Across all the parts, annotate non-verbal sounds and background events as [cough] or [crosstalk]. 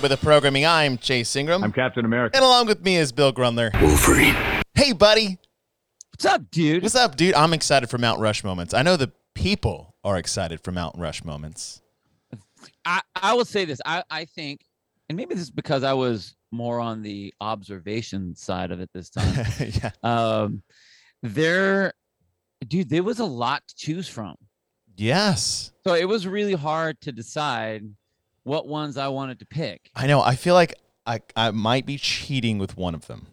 get with the programming. I'm Chase Ingraham. I'm Captain America. and along with me is Bill Grundler. Wolverine. Hey, buddy. What's up, dude? What's up, dude? I'm excited for Mount Rush moments. I know the people are excited for Mount Rush moments. I, I will say this. I, I think, and maybe this is because I was more on the observation side of it this time. [laughs] yeah. um, there, dude, there was a lot to choose from. Yes. So it was really hard to decide what ones I wanted to pick. I know. I feel like I, I might be cheating with one of them.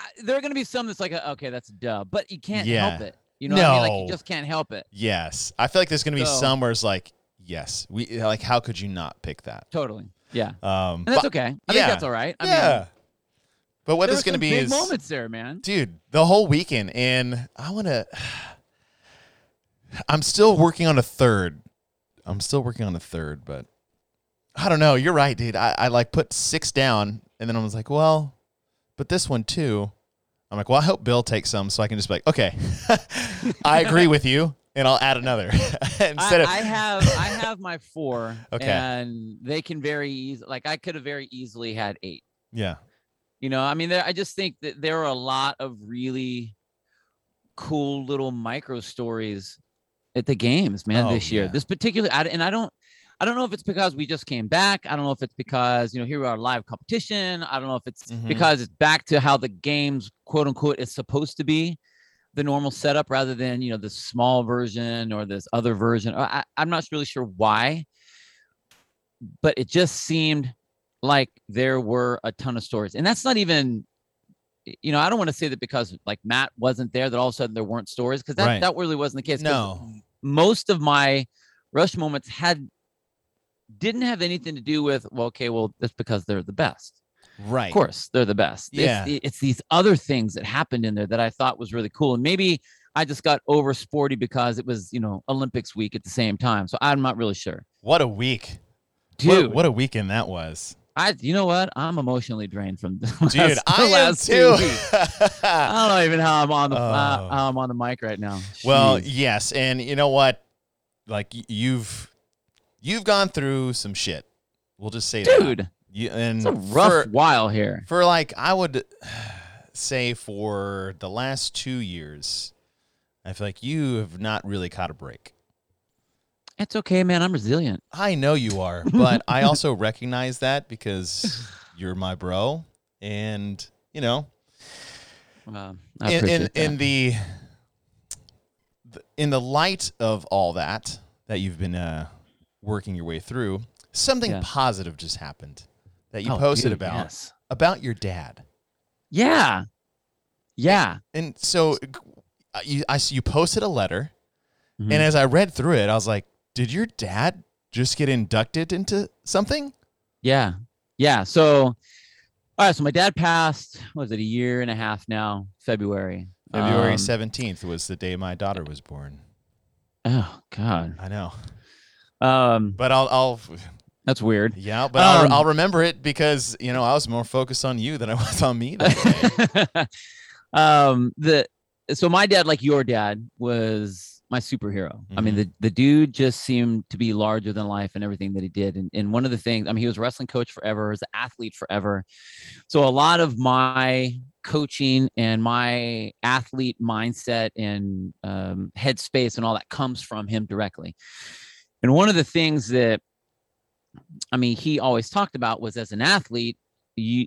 I, there are going to be some that's like, a, okay, that's a dub, but you can't Yeah. help it. You know what I mean? Like you just can't help it. Yes. I feel like there's going to be So- some where it's like, yes. We like how could you not pick that? Totally. Yeah. Um And that's but- okay. I yeah. think that's all right. I yeah. mean, but what going to be big is moments there, man. dude the whole weekend and i want to [sighs] i'm still working on a third i'm still working on a third but i don't know you're right dude i, I like put six down and then i was like well but this one too i'm like well i hope bill takes some so i can just be like okay [laughs] i agree with you and i'll add another [laughs] instead I, of I have I have my four, [laughs] Okay. and they can very easy. Like I could have very easily had eight. yeah You know, I mean, there, I just think that there are a lot of really cool little micro stories at the games, man. Oh, this year, yeah. this particular, I, and I don't, I don't know if it's because we just came back. I don't know if it's because you know here we are live competition. I don't know if it's Mhm. because it's back to how the games quote unquote is supposed to be, the normal setup rather than you know the small version or this other version. I, I'm not really sure why, but it just seemed like there were a ton of stories, and that's not even. You know, I don't want to say that because like Matt wasn't there that all of a sudden there weren't stories because that, Right. that really wasn't the case. no most of my rush moments had didn't have anything to do with well okay well that's because they're the best. Right. of course they're the best. It's- Yeah. it's, these other things that happened in there that i thought was really cool. And maybe i just got over sporty because it was you know olympics week at the same time. So i'm not really sure. What a week. Dude. what, what a weekend that was. I you know what? I'm emotionally drained from [laughs] the dude last, the i last two weeks. i don't know even how i'm on the uh, Oh. how i'm on the mic right now. Well, yes, and you know what? Like you've you've gone through some shit. We'll just say that. dude You, and it's a rough for, while here for like I would [sighs] say for the last 2 years I feel like you have not really caught a break. it's okay man i'm resilient I know you are, but I [laughs] also recognize that because you're my bro and you know, Uh, I in in, in the in the light of all that that you've been uh, working your way through, something Yeah. positive just happened that you Oh, posted dude, about yes. about your dad. Yeah. Yeah. And so uh, you I see you posted a letter, Mhm. and as I read through it, I was like, "Did your dad just get inducted into something?" Yeah. Yeah. So, all right. So my dad passed, what was it, a year and a half now, February. February Um, seventeenth was the day my daughter was born. Oh, God. I know, Um, but I'll I'll that's weird. yeah, but I'll, Um, I'll remember it because you know I was more focused on you than I [laughs] was on me [laughs] um, the, so my dad, like your dad, was my superhero. I mean, Mhm. the, the dude just seemed to be larger than life and everything that he did. And, and one of the things, I mean, he was a wrestling coach forever, was an athlete forever. So a lot of my coaching and my athlete mindset and um, headspace and all that comes from him directly. And one of the things that, I mean, he always talked about was as an athlete, you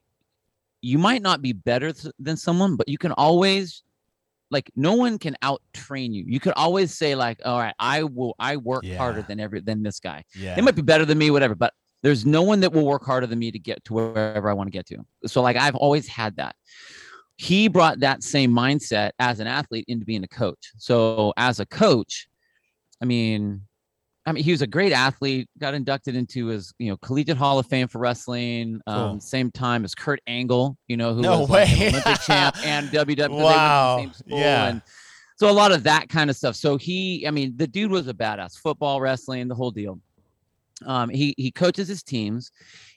you might not be better th- than someone, but you can always like no one can out train you. You could always say like, all right, I will I work harder than every than this guy. Yeah, They might be better than me, whatever, but there's no one that will work harder than me to get to wherever I want to get to. So like I've always had that. He brought that same mindset as an athlete into being a coach. So as a coach, I mean, I mean, he was a great athlete. Got inducted into his, you know, collegiate Hall of Fame for wrestling. Um, Cool. same time as Kurt Angle, you know, who No was like, an. Olympic champ [laughs] and WWE. Wow. Yeah. And so a lot of that kind of stuff. So he, I mean, the dude was a badass. Football, wrestling, the whole deal. Um, he he coaches his teams,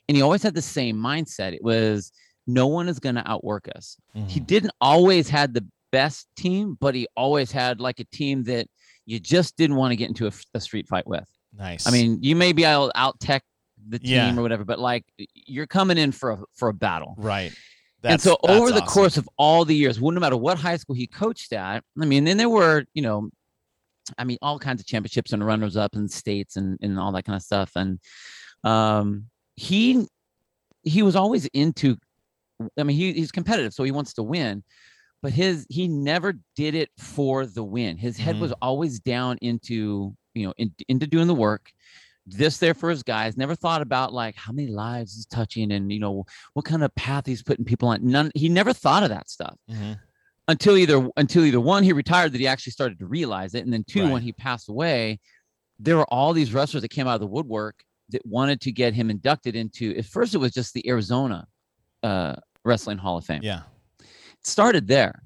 and he always had the same mindset. It was no one is going to outwork us. He Mhm. didn't always had the best team, but he always had like a team that you just didn't want to get into a street fight with. nice. I mean, you may be to out tech the team Yeah. or whatever, but like you're coming in for a for a battle. Right. and so That's- over the awesome. course of all the years, well, no matter what high school he coached at, I mean, then there were, you know, I mean, all kinds of championships and runners up and states and, and all that kind of stuff. And um, he he was always into, I mean, he, he's competitive, so he wants to win. But his he never did it for the win. His head Mhm. was always down into you know in, into doing the work. This there for his guys. Never thought about like how many lives he's touching and you know what kind of path he's putting people on. None. He never thought of that stuff Mhm. until either until either one he retired that he actually started to realize it, and then two Right. when he passed away, there were all these wrestlers that came out of the woodwork that wanted to get him inducted into. At first, it was just the Arizona uh, Wrestling Hall of Fame. Yeah. Started there,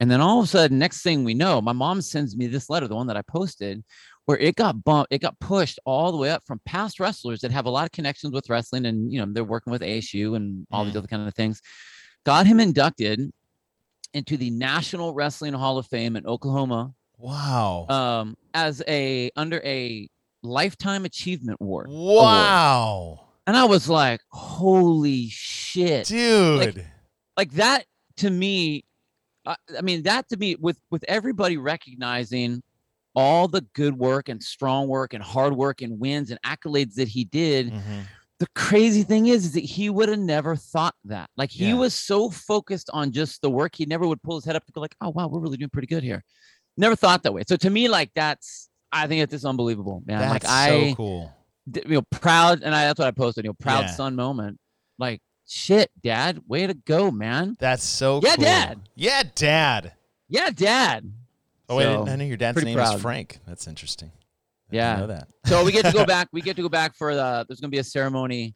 and then all of a sudden, next thing we know, my mom sends me this letter, the one that I posted. Where it got bumped, it got pushed all the way up from past wrestlers that have a lot of connections with wrestling, and you know they're working with ASU and all these Mhm. other kind of things. Got him inducted into the National Wrestling Hall of Fame in Oklahoma Wow. um, as a under a lifetime achievement award. wow. And I was like, holy shit. Dude. Like that to me, I, I mean, that to me, with with everybody recognizing all the good work and strong work and hard work and wins and accolades that he did, Mhm. the crazy thing is, is that he would have never thought that. Like he Yeah. was so focused on just the work, he never would pull his head up to go like, "Oh wow, we're really doing pretty good here." Never thought that way. So to me, like that's, I think it's just unbelievable, man. That's like so I, cool. you know, proud, and I, that's what I posted. You know, proud Yeah. son moment. Like shit, dad, way to go, man. That's so Yeah, cool. Dad. Yeah, dad. Yeah, dad. Oh, wait, So, I know your dad's name is. Frank. That's interesting. I Yeah. know that. [laughs] so we get to go back. We get to go [laughs] back for the. There's going to be a ceremony.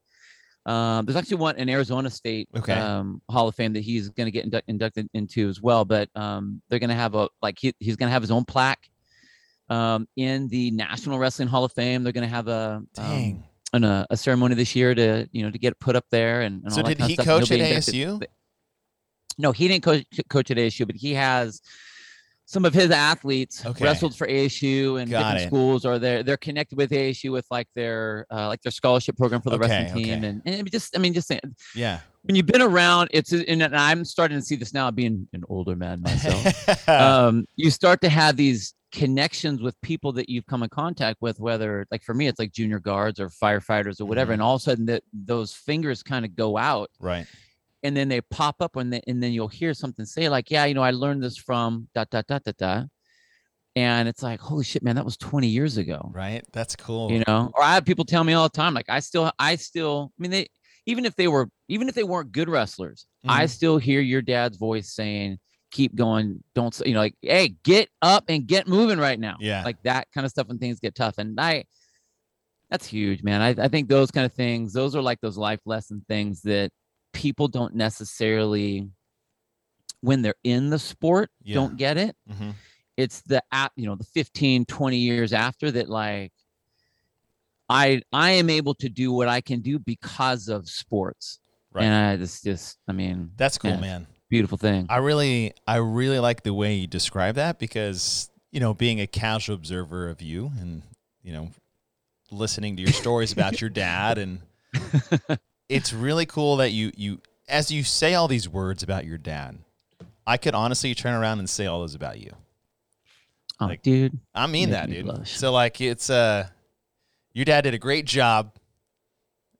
Um, there's actually one in Arizona State Okay. um, Hall of Fame that he's going to get indu- inducted into as well. But um, they're going to have a like he, he's going to have his own plaque um, in the National Wrestling Hall of Fame. They're going to have a um, Dang. An, a, a ceremony this year to you know to get put up there and, and so all that did he coach at. ASU? No, he didn't coach coach at ASU, but he has some of his athletes Okay. wrestled for ASU and Got different it. schools, or they're they're connected with ASU with like their uh, like their scholarship program for the Okay, wrestling team, okay. and, and just I mean just saying Yeah. when you've been around, it's and I'm starting to see this now, being an older man myself. [laughs] um, you start to have these connections with people that you've come in contact with, whether like for me, it's like junior guards or firefighters or whatever, Mhm. and all of a sudden that those fingers kind of go out right. and then they pop up and then, and then you'll hear something say like yeah you know i learned this from dot dot dot dot dot and it's like holy shit man that was 20 years ago Right. That's cool. you know or i have people tell me all the time like i still i still i mean they even if they were even if they weren't good wrestlers i Mhm. still hear your dad's voice saying keep going don't you know like hey get up and get moving right now Yeah. like that kind of stuff when things get tough and i that's huge man I, I think those kind of things those are like those life lesson things that people don't necessarily when they're in the sport Yeah. don't get it Mhm. it's the app you know the 15 20 years after that like i i am able to do what i can do because of sports Right. and i it's just i mean That's cool, Yeah. man. Beautiful thing I really, I really like the way you describe that because you know, being a casual observer of you and you know, listening to your stories about your [laughs] dad, and it's really cool that you you as you say all these words about your dad, I could honestly turn around and say all those about you. oh like, dude I mean that, me dude. blush. So like, it's uh, your dad did a great job,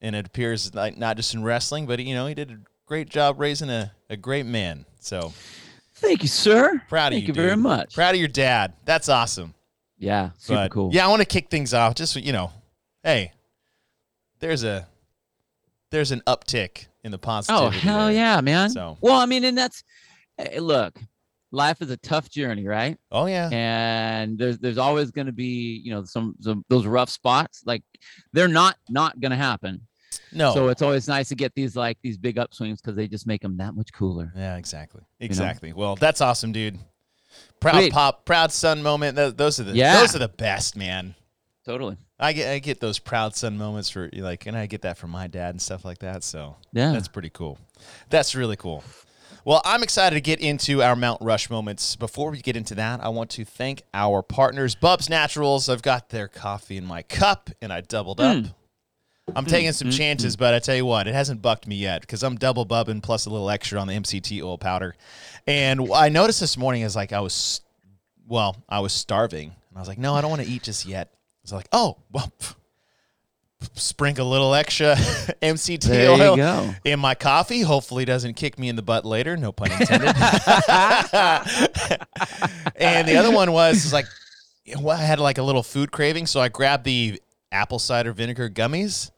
and it appears like not just in wrestling, but you know, he did a great job raising a, a great man. So thank you sir proud of you. thank you, very much Proud of your dad. That's awesome. yeah super But, cool Yeah, I want to kick things off. Just you know, hey, there's a there's an uptick in the oh hell there. yeah man So well i mean and that's hey, look life is a tough journey right oh yeah, and there's there's always going to be you know some, some those rough spots like they're not not going to happen no, so it's always nice to get these like these big upswings because they just make them that much cooler yeah, exactly, exactly. Well, that's awesome, dude. Proud Sweet. pop, proud son moment. Th- those are the Yeah. those are the best, man. totally I get I get those proud son moments for like, and I get that from my dad and stuff like that. So yeah That's pretty cool. That's really cool. Well, I'm excited to get into our Mount Rush moments. Before we get into that, I want to thank our partners, Bubs Naturals. I've got their coffee in my cup and I doubled hmm. up. Mm. I'm taking some mm, chances, but I tell you what, it hasn't bucked me yet because I'm double bubbing plus a little extra on the MCT oil powder. And I noticed this morning is like I was, well, I was starving, and I was like, no, I don't want to eat just yet. So like, oh, well, pff, sprinkle a little extra [laughs] MCT There oil in my coffee. Hopefully, doesn't kick me in the butt later. No pun intended. [laughs] and the other one was is like, well, I had like a little food craving, so I grabbed the apple cider vinegar gummies,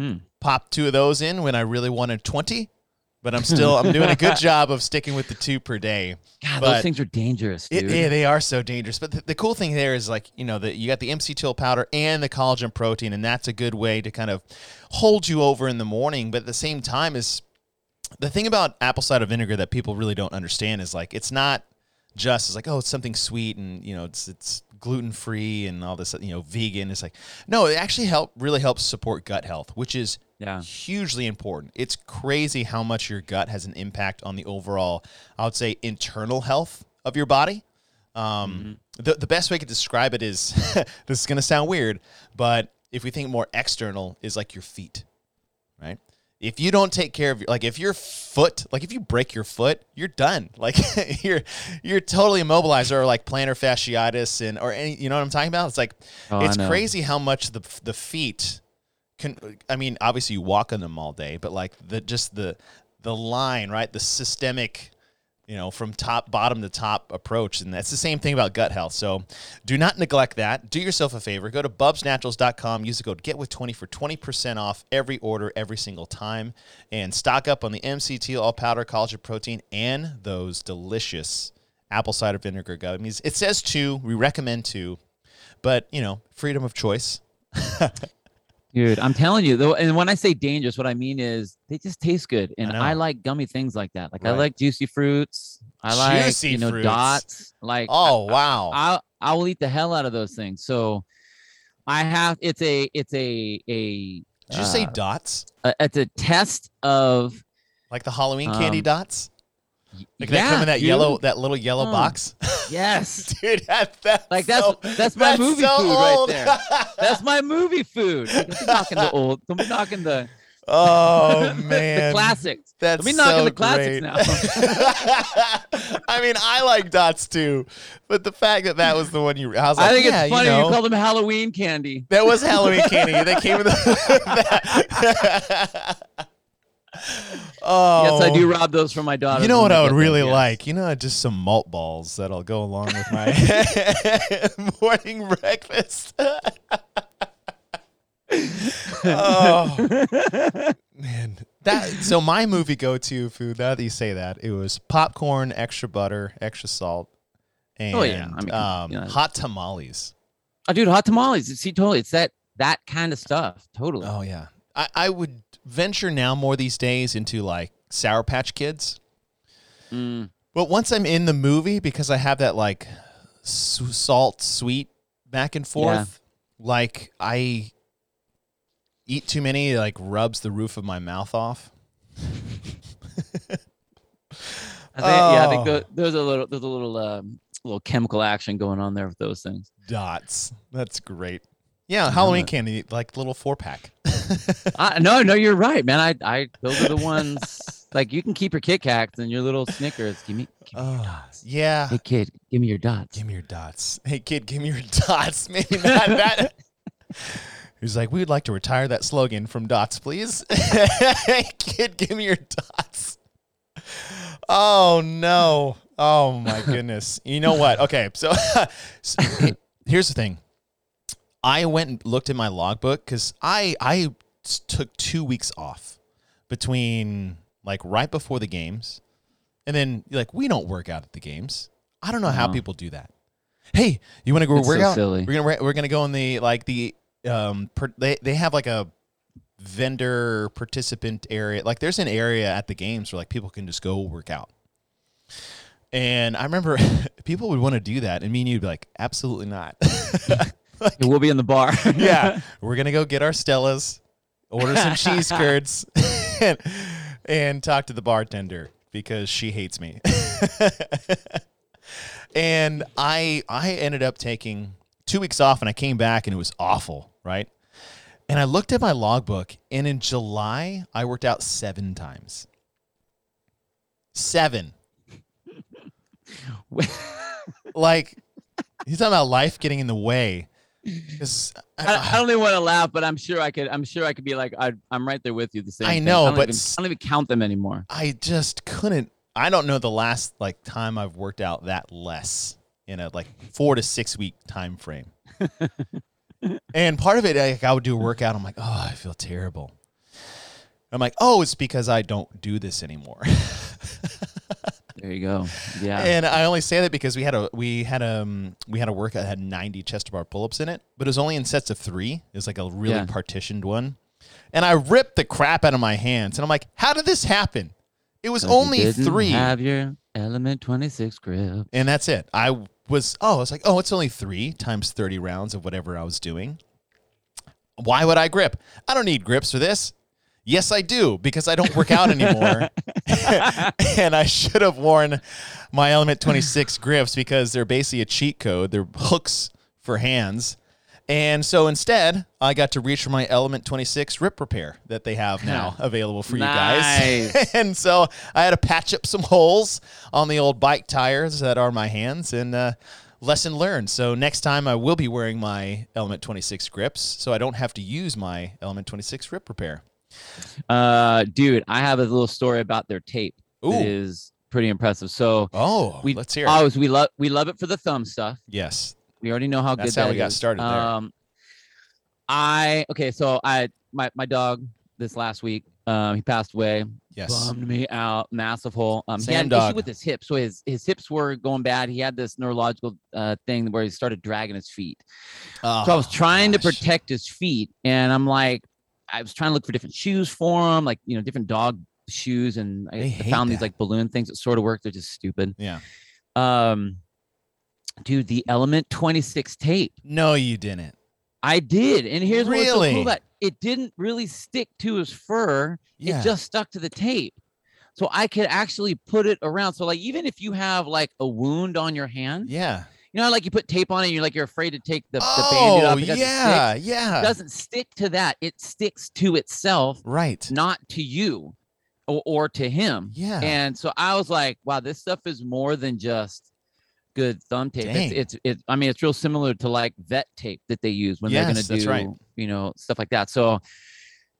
Mm. popped two of those in when I really wanted twenty. But I'm still I'm doing a good [laughs] job of sticking with the two per day. God, But- those things are dangerous, It, yeah, they are so dangerous. But the, the cool thing there is like you know that you got the MCT oil powder and the collagen protein, and that's a good way to kind of hold you over in the morning. But at the same time, is the thing about apple cider vinegar that people really don't understand is like it's not just it's like oh it's something sweet and you know it's it's gluten free and all this you know vegan. It's like no, it actually help really helps support gut health, which is yeah. hugely important. It's crazy how much your gut has an impact on the overall, I would say, internal health of your body. Um, the, the best way to describe it is [laughs] this is going to sound weird, but if we think more external, is like your feet? If you don't take care of your, like if your foot, like if you break your foot, you're done. [laughs] Like you're you're totally immobilized, or like plantar fasciitis, and or any, you know what I'm talking about? It's like Oh, it's crazy how much the the feet can. I mean, obviously you walk on them all day, but like the just the the line, right? The systemic, you know, from top bottom to top approach, and that's the same thing about gut health. So, do not neglect that. Do yourself a favor. Go to bubsnaturals.com. Use the code get with twenty for twenty percent off every order every single time, and stock up on the MCT oil powder collagen protein and those delicious apple cider vinegar gummies. It says two. We recommend two, but you know, freedom of choice. [laughs] Dude, I'm telling you though, and when I say dangerous, what I mean is they just taste good, and know. I, like gummy things like that. Like I like juicy fruits. I like Juicy you know fruits. dots. Like Oh wow! I I will eat the hell out of those things. So I have it's a it's a a Did you say uh, dots? a- it's a test of Like the Halloween candy um, dots? Like yeah, they come in that dude. yellow, that little yellow Mm. box. [laughs] Yes. [laughs] dude, that, that's Like, that's- so- that's my movie so food right there. That's my movie food. Don't be knocking the old. Don't be knocking the, [laughs] oh man, the classics. That's Don't be knocking so the classics great. now. I mean, I like dots too, but the fact that that was the one you, I was like, I think yeah, it's funny you, you, know, call them Halloween candy. that was Halloween candy. They came with that. Oh, Yes, I do rob those from my daughter. You know what I would get them, really yes. like? You know, just some malt balls that'll go along with my [laughs] morning breakfast. [laughs] oh man, that so my movie go-to food. Now that you say that, it was popcorn, extra butter, extra salt, and Oh, yeah. I mean, um, hot tamales. Oh, dude, hot tamales. See, totally. It's that that kind of stuff. Totally. Oh yeah, I, I would venture now more these days into like Sour Patch Kids. Mm, But once I'm in the movie, because I have that like salt sweet back and forth, like I eat too many, like rubs the roof of my mouth off. [laughs] I think, yeah, I think Oh. there's a little there's a little um, little chemical action going on there with those things. Dots. That's great. Yeah, Halloween uh, candy, like little four pack. I, [laughs] no, no, you're right, man. I, I, those are the ones. like you can keep your Kit Kats and your little Snickers. Give me, give me your dots. yeah. Hey kid, give me your dots. Give me your dots. Hey kid, give me your dots. [laughs] Maybe not that. [laughs] He's like, we'd like to retire that slogan from dots, please. hey kid, give me your dots. Oh no. Oh my goodness. You know what? Okay, so, so here's the thing. I went and looked at my logbook because I I took two weeks off between like right before the games, and then like we don't work out at the games. I don't know how No. people do that. Hey, you want to go It's work so out? silly. We're gonna we're gonna go in the like the um per, they they have like a vendor participant area. Like there's an area at the games where like people can just go work out. And I remember [laughs] people would want to do that, and me and you'd be like, absolutely not. [laughs] It will be in the bar. [laughs] yeah, [laughs] we're gonna go get our Stellas, order some cheese [laughs] curds, and, and talk to the bartender because she hates me. and I I ended up taking two weeks off, and I came back, and it was awful, right? And I looked at my logbook, and in July, I worked out seven times. Seven. like, he's talking about life getting in the way. 'Cause I, I don't even want to laugh, but I'm sure I could. I'm sure I could be like, I, I'm right there with you. The same. I know, don't but even, I don't even count them anymore. I just couldn't. I don't know the last like time I've worked out that less in a like four to six week time frame. [laughs] and part of it, like, I would do a workout. I'm like, oh, I feel terrible. I'm like, oh, it's because I don't do this anymore. [laughs] There you go. Yeah. and I only say that because we had a we had a um, we had a workout that had 90 chest to bar pull ups in it, but it was only in sets of three. It was like a really Yeah. partitioned one, and I ripped the crap out of my hands. And I'm like, how did this happen? It was only didn't three. Have your element 26 grip. and that's it. I was oh, I was like, oh, it's only three times thirty rounds of whatever I was doing. Why would I grip? I don't need grips for this. Yes, I do because I don't work out [laughs] anymore, [laughs] and I should have worn my Element Twenty Six grips because they're basically a cheat code. They're hooks for hands. And so instead, I got to reach for my Element 26 rip repair that they have now [laughs] available for you guys. Nice. and so I had to patch up some holes on the old bike tires that are my hands and uh, lesson learned. So next time I will be wearing my Element 26 grips so I don't have to use my Element 26 rip repair. Uh, dude, I have a little story about their tape. Ooh. It is pretty impressive. So Oh, we let's hear it. always we love we love it for the thumb stuff. yes. We already know how That's good how that we got is. started there. Um, I okay, so I my my dog this last week, um, he passed away. Yes. Bummed me out, massive hole. Um, he Same had an dog. issue with his hips, so his his hips were going bad. He had this neurological uh, thing where he started dragging his feet. Oh, So I was trying to protect his feet, and I'm like, I was trying to look for different shoes for him, like you know, different dog shoes, and I found these like balloon things that sort of work. They're just stupid. Yeah. Um, dude, the Element 26 tape. No, you didn't. I did, and here's what's so Really? cool about it didn't really stick to his fur. Yeah. It just stuck to the tape. So I could actually put it around. So like even if you have like a wound on your hand, yeah. You know, like you put tape on it, and you're like you're afraid to take the, the oh, band-aid off because it yeah. Yeah. It doesn't stick to that. It sticks to itself, right. not to you or, or to him. Yeah. And so I was like, wow, this stuff is more than just good thumb tape. Dang. It's, it's it I mean, it's real similar to like vet tape that they use when Yes, they're gonna right. do, you know, stuff like that. So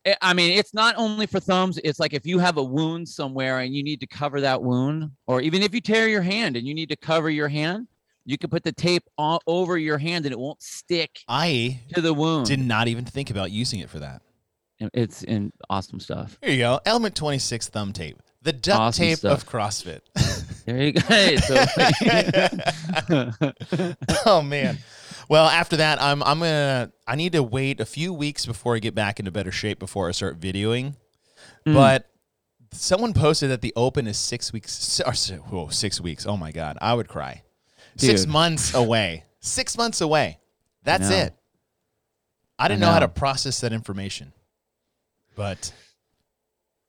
I- I mean, it's not only for thumbs. It's like if you have a wound somewhere and you need to cover that wound, or even if you tear your hand and you need to cover your hand, you can put the tape all over your hand and it won't stick I to the wound. did not even think about using it for that. It's in awesome stuff. Here you go. Element 26 thumb tape. The duct Awesome tape stuff. of CrossFit. There you go. [laughs] [laughs] Oh man. Well, after that, I'm I'm gonna I need to wait a few weeks before I get back into better shape before I start videoing. Mm. But someone posted that the open is six weeks or six weeks. Oh my god, I would cry. Six months [laughs] away. Six months away. That's know. it. I didn't know. how to process that information. But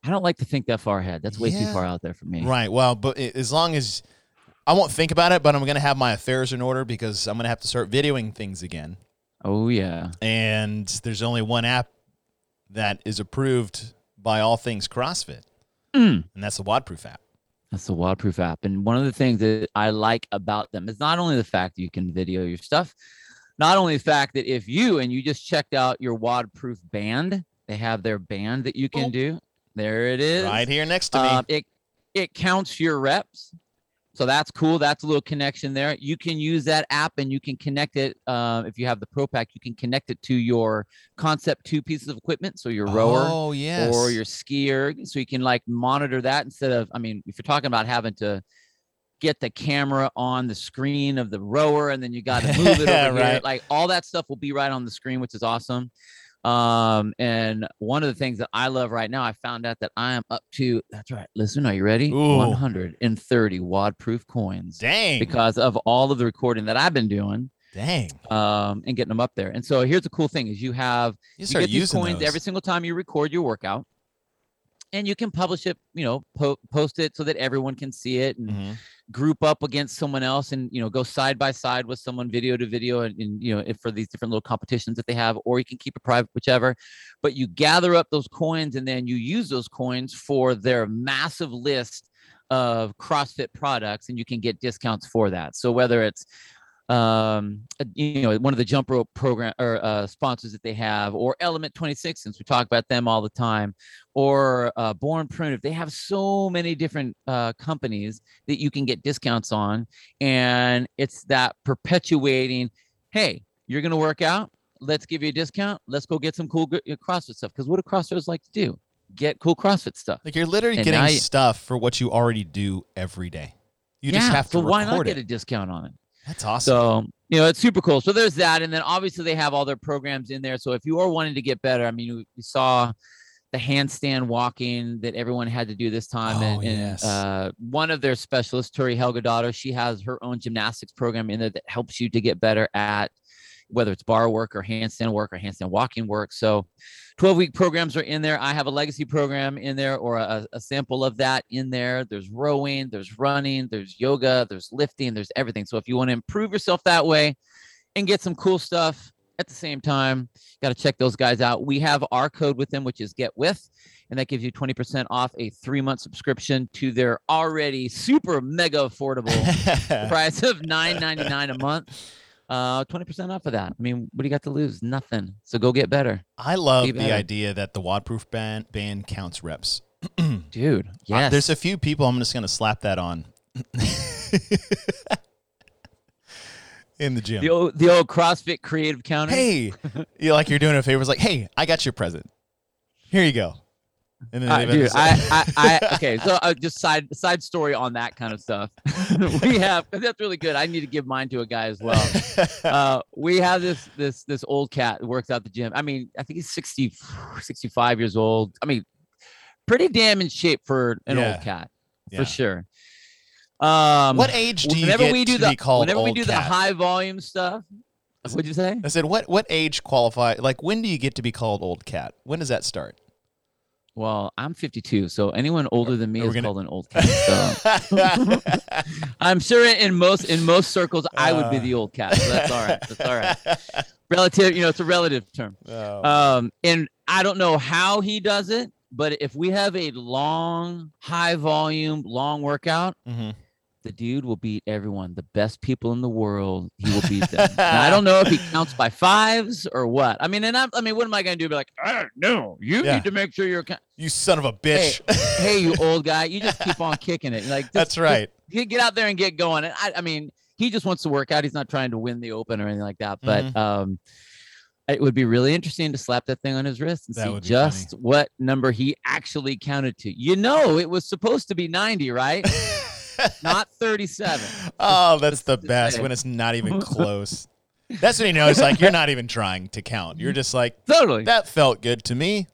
I don't like to think that far ahead. That's way Yeah. too far out there for me. Right. Well, but as long as I won't think about it, but I'm going to have my affairs in order because I'm going to have to start videoing things again. Oh yeah. And there's only one app that is approved by all things CrossFit, Mm. and that's the Wadproof app. That's the Wadproof app. And one of the things that I like about them is not only the fact that you can video your stuff, not only the fact that if you and you just checked out your Wadproof band, they have their band that you can do. There it is. Right here next to me. Um, it it counts your reps. So that's cool. That's a little connection there. You can use that app and you can connect it. Uh, if you have the Pro Pack, you can connect it to your Concept 2 pieces of equipment. So your rower, Oh, yes. or your skier so you can like monitor that instead of i mean if you're talking about having to get the camera on the screen of the rower and then you got to move it over [laughs] here Right. like all that stuff will be right on the screen which is awesome um and one of the things that i love right now i found out that i am up to that's right listen are you ready Ooh. 130 wad proof coins Dang. because of all of the recording that i've been doing Dang. um and getting them up there and so here's the cool thing is you have You get these coins those. every single time you record your workout and you can publish it you know po- post it so that everyone can see it and Mhm. group up against someone else and you know go side by side with someone video to video and, and you know if for these different little competitions that they have or you can keep it private whichever but you gather up those coins and then you use those coins for their massive list of CrossFit products and you can get discounts for that. So whether it's um uh, you know one of the jump rope program or uh, sponsors that they have or element 26 since we talk about them all the time or uh, born primitive they have so many different uh, companies that you can get discounts on and it's that perpetuating hey you're going to work out let's give you a discount let's go get some cool uh, crossfit stuff because what do crossfitters like to do get cool crossfit stuff Like you're literally And getting you- stuff for what you already do every day. You just Yeah, have to so why not record get it. a discount on it That's awesome. So, you know, it's super cool. So there's that. And then obviously they have all their programs in there. So if you are wanting to get better, I mean, we, saw the handstand walking that everyone had to do this time. Oh, and and, yes. uh, one of their specialists, Tori Helgadottir, she has her own gymnastics program in there that helps you to get better at whether it's bar work or handstand work or handstand walking work. So 12 week programs are in there. I have a legacy program in there or a, a sample of that in there. There's rowing, there's running, there's yoga, there's lifting, there's everything. So if you want to improve yourself that way and get some cool stuff at the same time, got to check those guys out. We have our code with them, which is get with, and that gives you 20% off a three month subscription to their already super mega affordable [laughs] price of $9.99 a month. Uh, 20% off of that. I mean, what do you got to lose? Nothing. So go get better. I love Be the idea that the Wadproof band, band counts reps. [clears throat] Dude, yes. there's a few people I'm just going to slap that on [laughs] in the gym. the old, the old CrossFit creative counter. hey, [laughs] you like you're doing a favor. It's like, hey, I got you a present. Here you go. And then Uh, they've dude, I, I, I, [laughs] okay. So uh, just side side story on that kind of stuff. [laughs] we have that's really good. I need to give mine to a guy as well. [laughs] Uh, we have this this this old cat that works out the gym. I mean, I think he's 60, 65 years old. I mean, pretty damn in shape for an Yeah. old cat Yeah. for sure. Um, what age do you whenever get we do to the be called whenever we old do the high volume stuff, what'd you say? I said, what what age qualify? Like, when do you get to be called old cat? When does that start? Well, I'm 52, so anyone older than me is gonna- called an old [laughs] cat. So. [laughs] I'm sure in most in most circles I would be the old cat. So that's all right. That's all right. [laughs] Relative, you know, it's a relative term. Oh. Um, and I don't know how he does it, but if we have a long, high volume, long workout, Mhm. The dude will beat everyone. The best people in the world, he will beat them. [laughs] Now, I don't know if he counts by fives or what. I mean, and I'm, I mean, what am I going to do? Be like, "Ah, no, you Yeah. need to make sure you're. Ca- You son of a bitch. hey, you old guy, you just keep on kicking it. Like just- That's right. Just, get out there and get going. And I, I mean, he just wants to work out. He's not trying to win the open or anything like that. But Mm-hmm. um, it would be really interesting to slap that thing on his wrist and That see be funny. just what number he actually counted to. You know, it was supposed to be 90, right? [laughs] [laughs] not 37. oh, that's the best when it's not even [laughs] close. That's when you know it's like you're not even trying to count. You're just like, Totally. that felt good to me.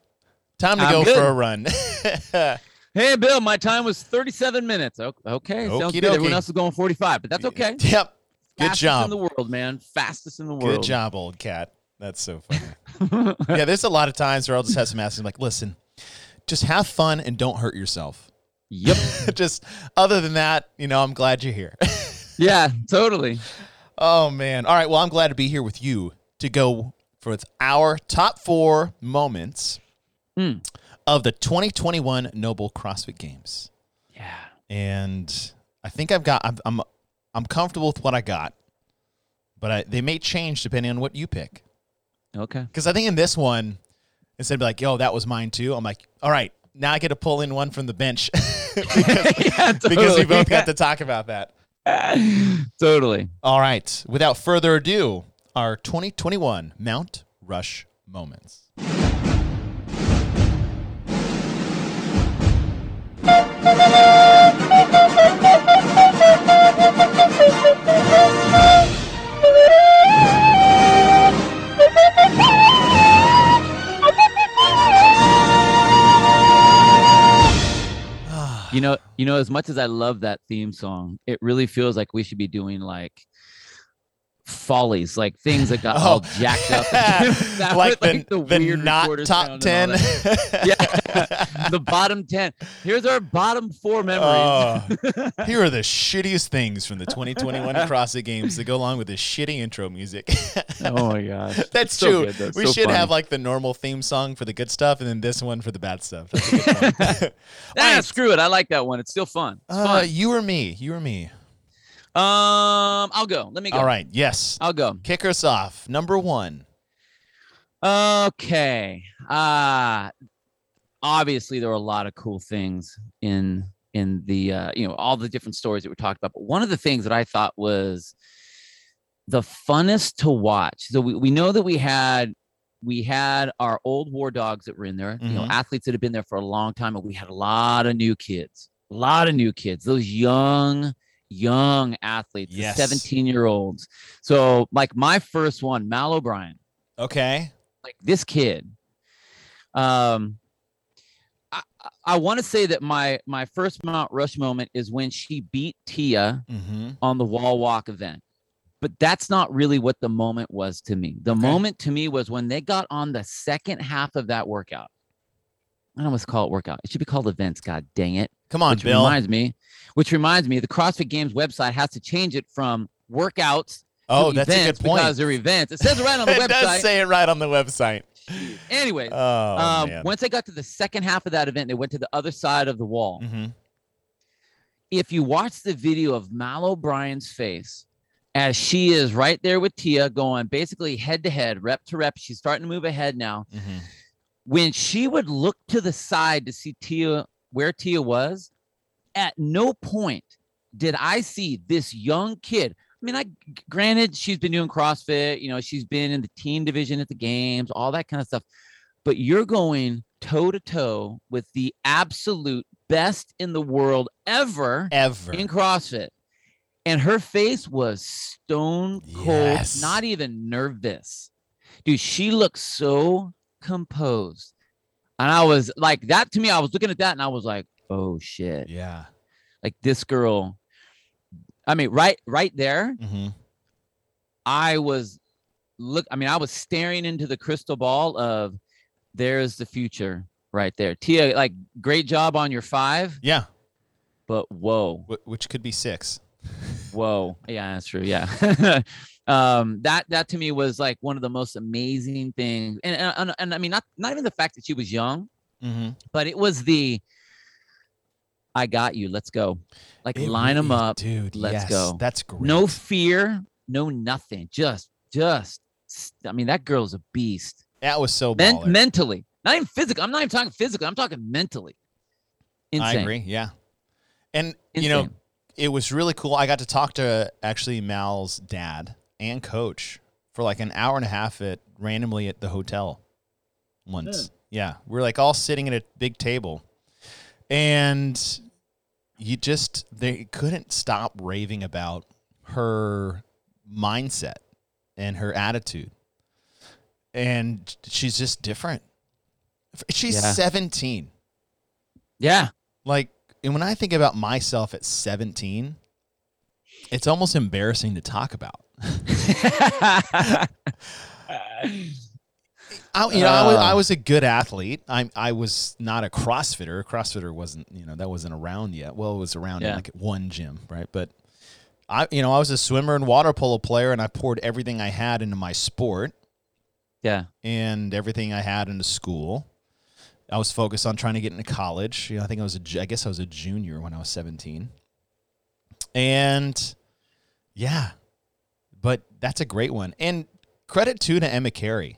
Time to I'm go good. for a run. [laughs] hey, Bill, my time was 37 minutes. Okay, sounds good. Everyone else is going 45, but that's okay. Yep. Good Fastest job. in the world, man. Fastest in the world. Good job, old cat. That's so funny. yeah, there's a lot of times where I'll just have some asses like, listen, just have fun and don't hurt yourself. Yep. [laughs] just other than that, you know, I'm glad you're here. [laughs] Yeah, totally. oh man. All right. Well, I'm glad to be here with you to go for our top four moments Mm. of the 2021 NOBULL CrossFit Games. Yeah. And I think I've got I'm I'm, I'm comfortable with what I got, but I, they may change depending on what you pick. Okay. Because I think in this one, instead of like, yo, that was mine too, I'm like, all right, now I get to pull in one from the bench because, [laughs] yeah, because we totally. both got to talk about that. [laughs] totally. All right, without further ado, our 2021 Mount Rush moments. [laughs] You know, you know, as much as I love that theme song, it really feels like we should be doing like follies, like things that got Oh. all jacked up. [laughs] [laughs] That like, was, the, the, weird not top sound and all 10. that. [laughs] the bottom 10. Here's our bottom four memories. Oh, here are the shittiest things from the 2021 CrossFit Games that go along with this shitty intro music. oh my gosh. That's So true. good, though. we So should have like the normal theme song for the good stuff and then this one for the bad stuff. That's a good one. All Ah, right. screw it. I like that one. It's still fun. It's Uh, fun. you or me? You or me? Um, I'll go. Let me go. All right. Yes. I'll go. Kick us off. Number one. Okay. Uh obviously there were a lot of cool things in in the uh you know all the different stories that we talked about. But one of the things that I thought was the funnest to watch. So we, we know that we had we had our old war dogs that were in there, you know, Mhm. athletes that have been there for a long time, and we had a lot of new kids, a lot of new kids, those young, young athletes, Yes. 17 year olds. So, like my first one, Mal O'Brien Okay. like this kid um i i want to say that my my first mount rush moment is when she beat tia Mm-hmm. on the wall walk event but that's not really what the moment was to me the Okay. moment to me was when they got on the second half of that workout i don't want to call it workout it should be called events god dang it Come on, which Bill. reminds me which reminds me the crossfit games website has to change it from workouts oh, to that's a events good point. because they're events it says it right on the website. [laughs] it does say it right on the website. anyway Oh, um, once they got to the second half of that event, they went to the other side of the wall. Mhm. If you watch the video of Mal O'Brien's face as she is right there with Tia going basically head to head, rep to rep, she's starting to move ahead now. Mhm. When she would look to the side to see Tia where Tia was, at no point did I see this young kid. I mean, I granted she's been doing CrossFit, you know, she's been in the team division at the games, all that kind of stuff. But you're going toe to toe with the absolute best in the world ever Ever. in CrossFit. And her face was stone cold, Yes. not even nervous. Dude, she looked so composed. And I was like, that to me, I was looking at that and I was like, oh shit. yeah. Like this girl. I mean, right, right there, hmm I was look, I mean, I was staring into the crystal ball of there's the future right there. Tia, like, great job on your five, Yeah. but whoa. Wh- which could be six. Whoa. Yeah, that's true. Yeah. [laughs] um, that that to me was like one of the most amazing things. And, and, and, and I mean, not not even the fact that she was young, Mm-hmm. but it was the I got you. Let's go. Like line them up. dude. let's yes, go. That's great. No fear, no nothing. Just just i mean, that girl's a beast. that was so Men- mentally. Not even physical I'm not even talking physically. I'm talking mentally. Insane. I agree. Yeah. And you know, Insane. It was really cool. I got to talk to actually Mal's dad and coach for like an hour and a half at randomly at the hotel once. Yeah. We're like all sitting at a big table. And you just they couldn't stop raving about her mindset and her attitude. And she's just different. She's Yeah. 17 Yeah. like and when I think about myself at 17, it's almost embarrassing to talk about. I, you know, I, was, I Uh. was a good athlete. I I was not a CrossFitter. CrossFitter wasn't, you know, that wasn't around yet. Well, it was around in Yeah. like one gym, right? But I, you know, I was a swimmer and water polo player, and I poured everything I had into my sport yeah. and everything I had into school. I was focused on trying to get into college. You know, I think I was a, I guess I was a junior when I was 17. And yeah, but that's a great one. And credit too to Emma Carey.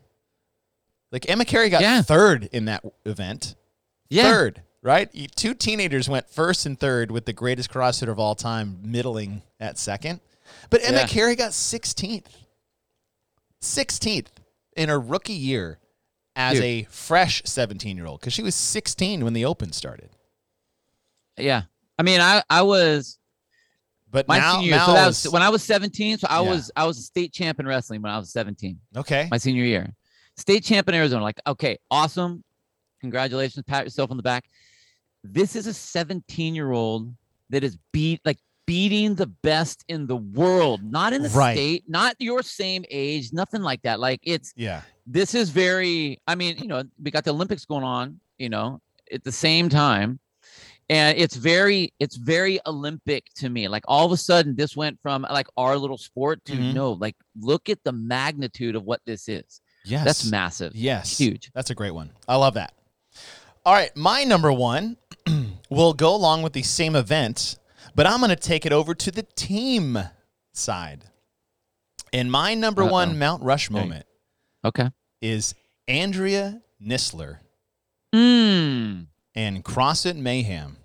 Like Emma Carey got Yeah. third in that event. Yeah. Third, right? Two teenagers went first and third with the greatest CrossFitter of all time middling at second. But Emma Yeah. Carey got 16th. 16th in her rookie year as Dude. a fresh 17 year old because she was 16 when the Open started. Yeah. I mean, I I was But my now, senior year. now So was when I was 17. So I Yeah. was I was a state champ in wrestling when I was 17. okay. My senior year, state champ in Arizona. Like, okay, awesome, congratulations, pat yourself on the back. This is a 17 year old that is beat like beating the best in the world, not in the Right. state, not your same age, nothing like that. Like it's Yeah. this is very i mean you know we got the olympics going on you know at the same time and it's very it's very olympic to me like all of a sudden this went from like our little sport to Mhm. no like look at the magnitude of what this is Yes. that's massive Yes. huge That's a great one. I love that. All right, my number one [clears throat] will go along with the same event, but I'm going to take it over to the team side. And my number Uh-oh. one Mount Rushmore moment okay is Andrea Nisler mm. and CrossFit Mayhem.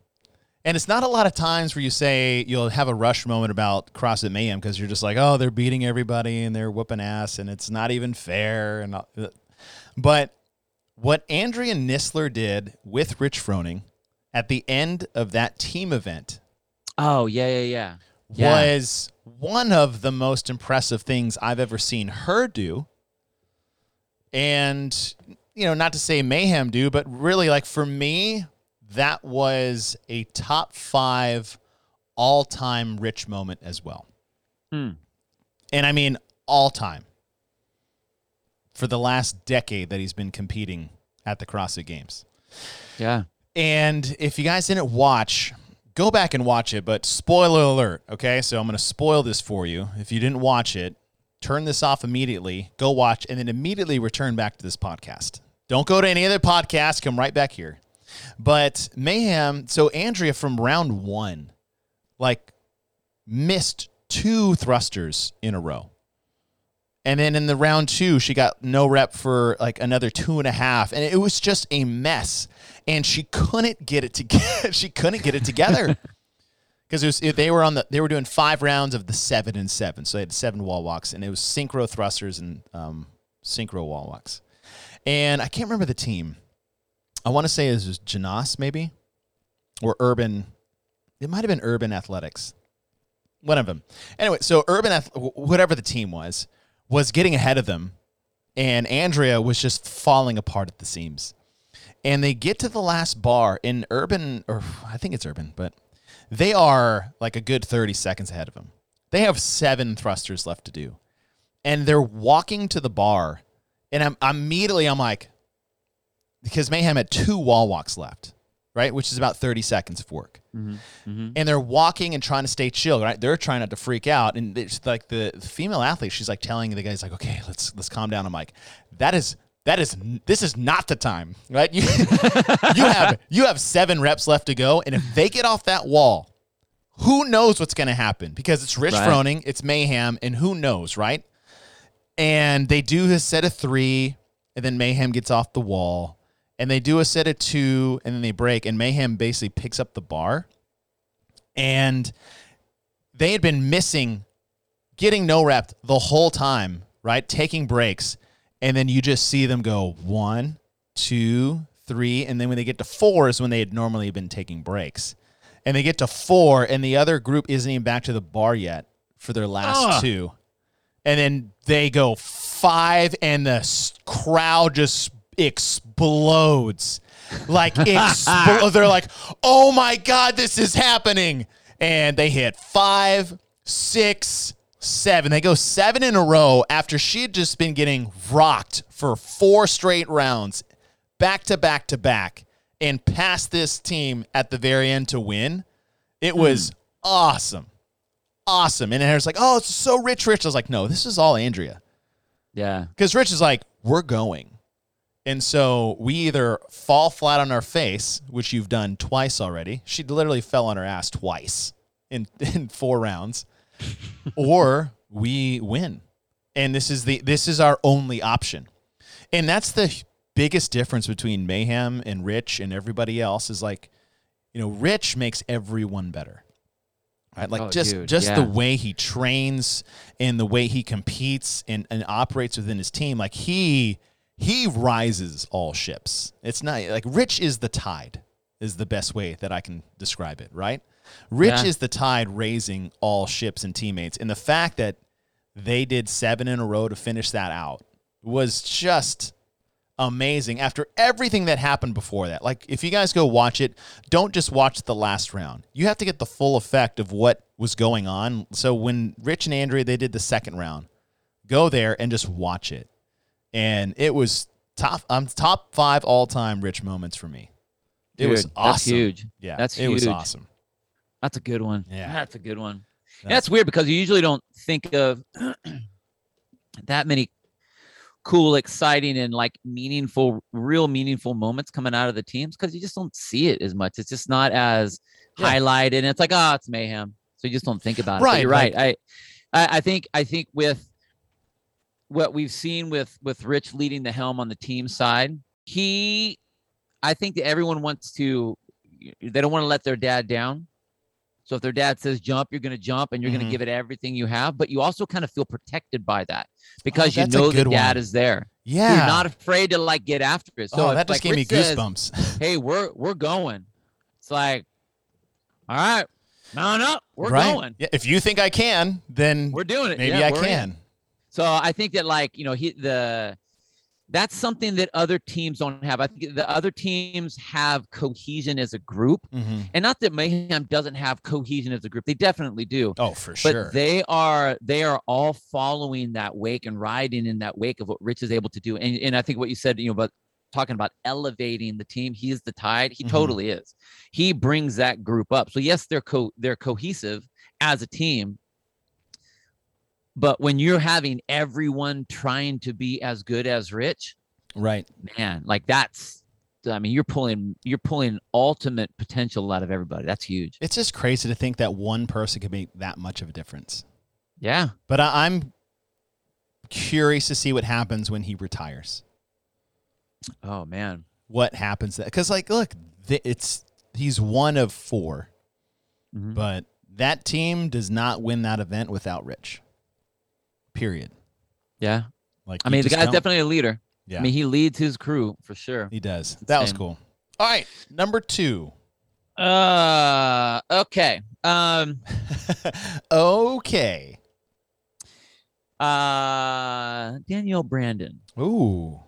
And it's not a lot of times where you say you'll have a rush moment about CrossFit Mayhem because you're just like, oh, they're beating everybody and they're whooping ass and it's not even fair. And all- but what Andrea Nisler did with Rich Froning at the end of that team event oh yeah yeah yeah Yeah. was one of the most impressive things I've ever seen her do. And, you know, not to say mayhem do, but really, like for me, that was a top five all time rich moment as well. Hmm. And I mean, all time for the last decade that he's been competing at the CrossFit Games. yeah And if you guys didn't watch, go back and watch it. But spoiler alert, okay? So I'm going to spoil this for you. If you didn't watch it, turn this off immediately, go watch, and then immediately return back to this podcast. Don't go to any other podcast, come right back here. But Mayhem, so Andrea from round one, like missed two thrusters in a row. And then in the round two, she got no rep for like another two and a half. And it was just a mess. And she couldn't get it together. [laughs] she couldn't get it together. [laughs] Because they were on the they were doing five rounds of the seven and seven. So they had seven wall walks and it was synchro thrusters and um, synchro wall walks. And I can't remember the team. I want to say it was Janas maybe or Urban. It might have been Urban Athletics. One of them. Anyway, so Urban, Ath- whatever the team was, was getting ahead of them, and Andrea was just falling apart at the seams. And they get to the last bar in Urban, or I think it's Urban, but they are like a good 30 seconds ahead of him. They have seven thrusters left to do. And they're walking to the bar. And I'm immediately I'm like, because Mayhem had two wall walks left, right? Which is about 30 seconds of work. mm-hmm. And they're walking and trying to stay chill, right? They're trying not to freak out. And it's like the female athlete, she's like telling the guys, like, okay, let's let's calm down. I'm like, that is that is this is not the time, right? You [laughs] you have you have seven reps left to go, and if they get off that wall, who knows what's going to happen? Because it's Rich Right. Froning, it's Mayhem, and who knows, right? And they do a set of three, and then Mayhem gets off the wall, and they do a set of two, and then they break, and Mayhem basically picks up the bar, and they had been missing, getting no rep the whole time, right? Taking breaks, and then you just see them go one, two, three, and then when they get to four is when they had normally been taking breaks, and they get to four, and the other group isn't even back to the bar yet for their last Ugh. two, and then they go five, and the crowd just explodes. Like [laughs] expl- they're like, "Oh my god, this is happening!" And they hit five, six, seven. They go seven in a row after she had just been getting rocked for four straight rounds, back to back to back, and passed this team at the very end to win. It was hmm. awesome, awesome. And Aaron's like, "Oh, it's so rich, rich." I was like, "No, this is all Andrea." yeah Because Rich is like, we're going. And so we either fall flat on our face, which you've done twice already. She literally fell on her ass twice in, [laughs] in four rounds, [laughs] or we win. And this is the this is our only option. And that's the biggest difference between Mayhem and Rich and everybody else is like, you know, Rich makes everyone better. Right? Like Oh, just dude, just yeah. the way he trains and the way he competes and, and operates within his team, like he he rises all ships. It's not like Rich is the tide, is the best way that I can describe it, right? Rich Yeah. is the tide raising all ships and teammates. And the fact that they did seven in a row to finish that out was just amazing after everything that happened before that. Like, if you guys go watch it, don't just watch the last round. You have to get the full effect of what was going on. So when Rich and Andrea they did the second round, go there and just watch it. And it was top um top five all time Rich moments for me. It was awesome. That's huge. Yeah, That's it was awesome. That's a good one. Yeah. That's a good one. That's- That's weird because you usually don't think of [clears throat] that many cool, exciting, and like meaningful, real meaningful moments coming out of the teams because you just don't see it as much. It's just not as Yeah. highlighted. And it's like, oh, it's mayhem. So you just don't think about it. Right, like- right. I, I, I think, I think with what we've seen with with Rich leading the helm on the team side, he, I think that everyone wants to, they don't want to let their dad down. So if their dad says jump, you're going to jump and you're going Mhm. to give it everything you have, but you also kind of feel protected by that because you Oh, a know the dad one. is there. Yeah. You're not afraid to like get after it. So oh, if, that just like, gave me Rich says, goosebumps. [laughs] hey, we're we're going. It's like, all right, no, no, we're right? going. Yeah, if you think I can, then We're doing it. maybe Yeah, I we're in. can. So I think that like you know he the that's something that other teams don't have. I think the other teams have cohesion as a group, hmm and not that Mayhem doesn't have cohesion as a group. They definitely do. Oh, for sure. but they are they are all following that wake and riding in that wake of what Rich is able to do. And and I think what you said, you know, about talking about elevating the team, he is the tide. He Mhm. totally is. He brings that group up. So yes, they're co they're cohesive as a team. But when you're having everyone trying to be as good as Rich, right. man, like that's I mean, you're pulling you're pulling ultimate potential out of everybody. That's huge. It's just crazy to think that one person could make that much of a difference. Yeah. But I, I'm curious to see what happens when he retires. Oh man. What happens? That Because, like, look, it's he's one of 4 Mhm. but that team does not win that event without Rich. Period. Yeah. Like, I mean, the guy's don't. definitely a leader. Yeah, I mean, he leads his crew for sure. he does. That was cool. All right, number two. Uh, okay. Um, [laughs] okay. uh, Danielle Brandon. Ooh.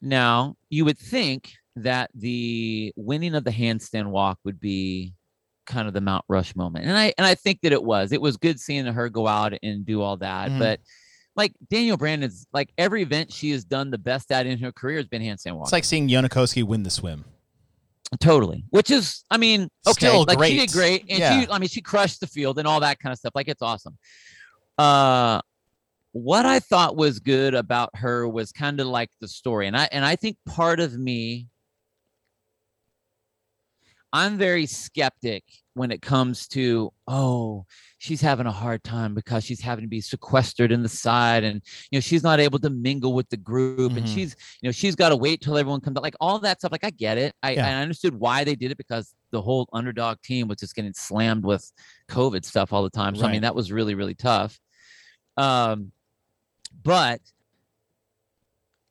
Now, you would think that the winning of the handstand walk would be kind of the Mount Rushmore moment, and I and I think that it was. It was good seeing her go out and do all that, Mhm. but. Like Danielle Brandon's, like every event she has done the best at in her career has been handstand walk. It's like seeing Jonne Koski win the swim. Totally. Which is, I mean, okay, Still like she did great, and Yeah. she, I mean, she crushed the field and all that kind of stuff. Like it's awesome. Uh, what I thought was good about her was kind of like the story, and I and I think part of me, I'm very skeptic when it comes to oh she's having a hard time because she's having to be sequestered in the side and you know she's not able to mingle with the group and Mhm. she's you know she's got to wait till everyone comes out like all that stuff like i get it I, Yeah. I understood why they did it because the whole underdog team was just getting slammed with covid stuff all the time so i mean that was really really tough um but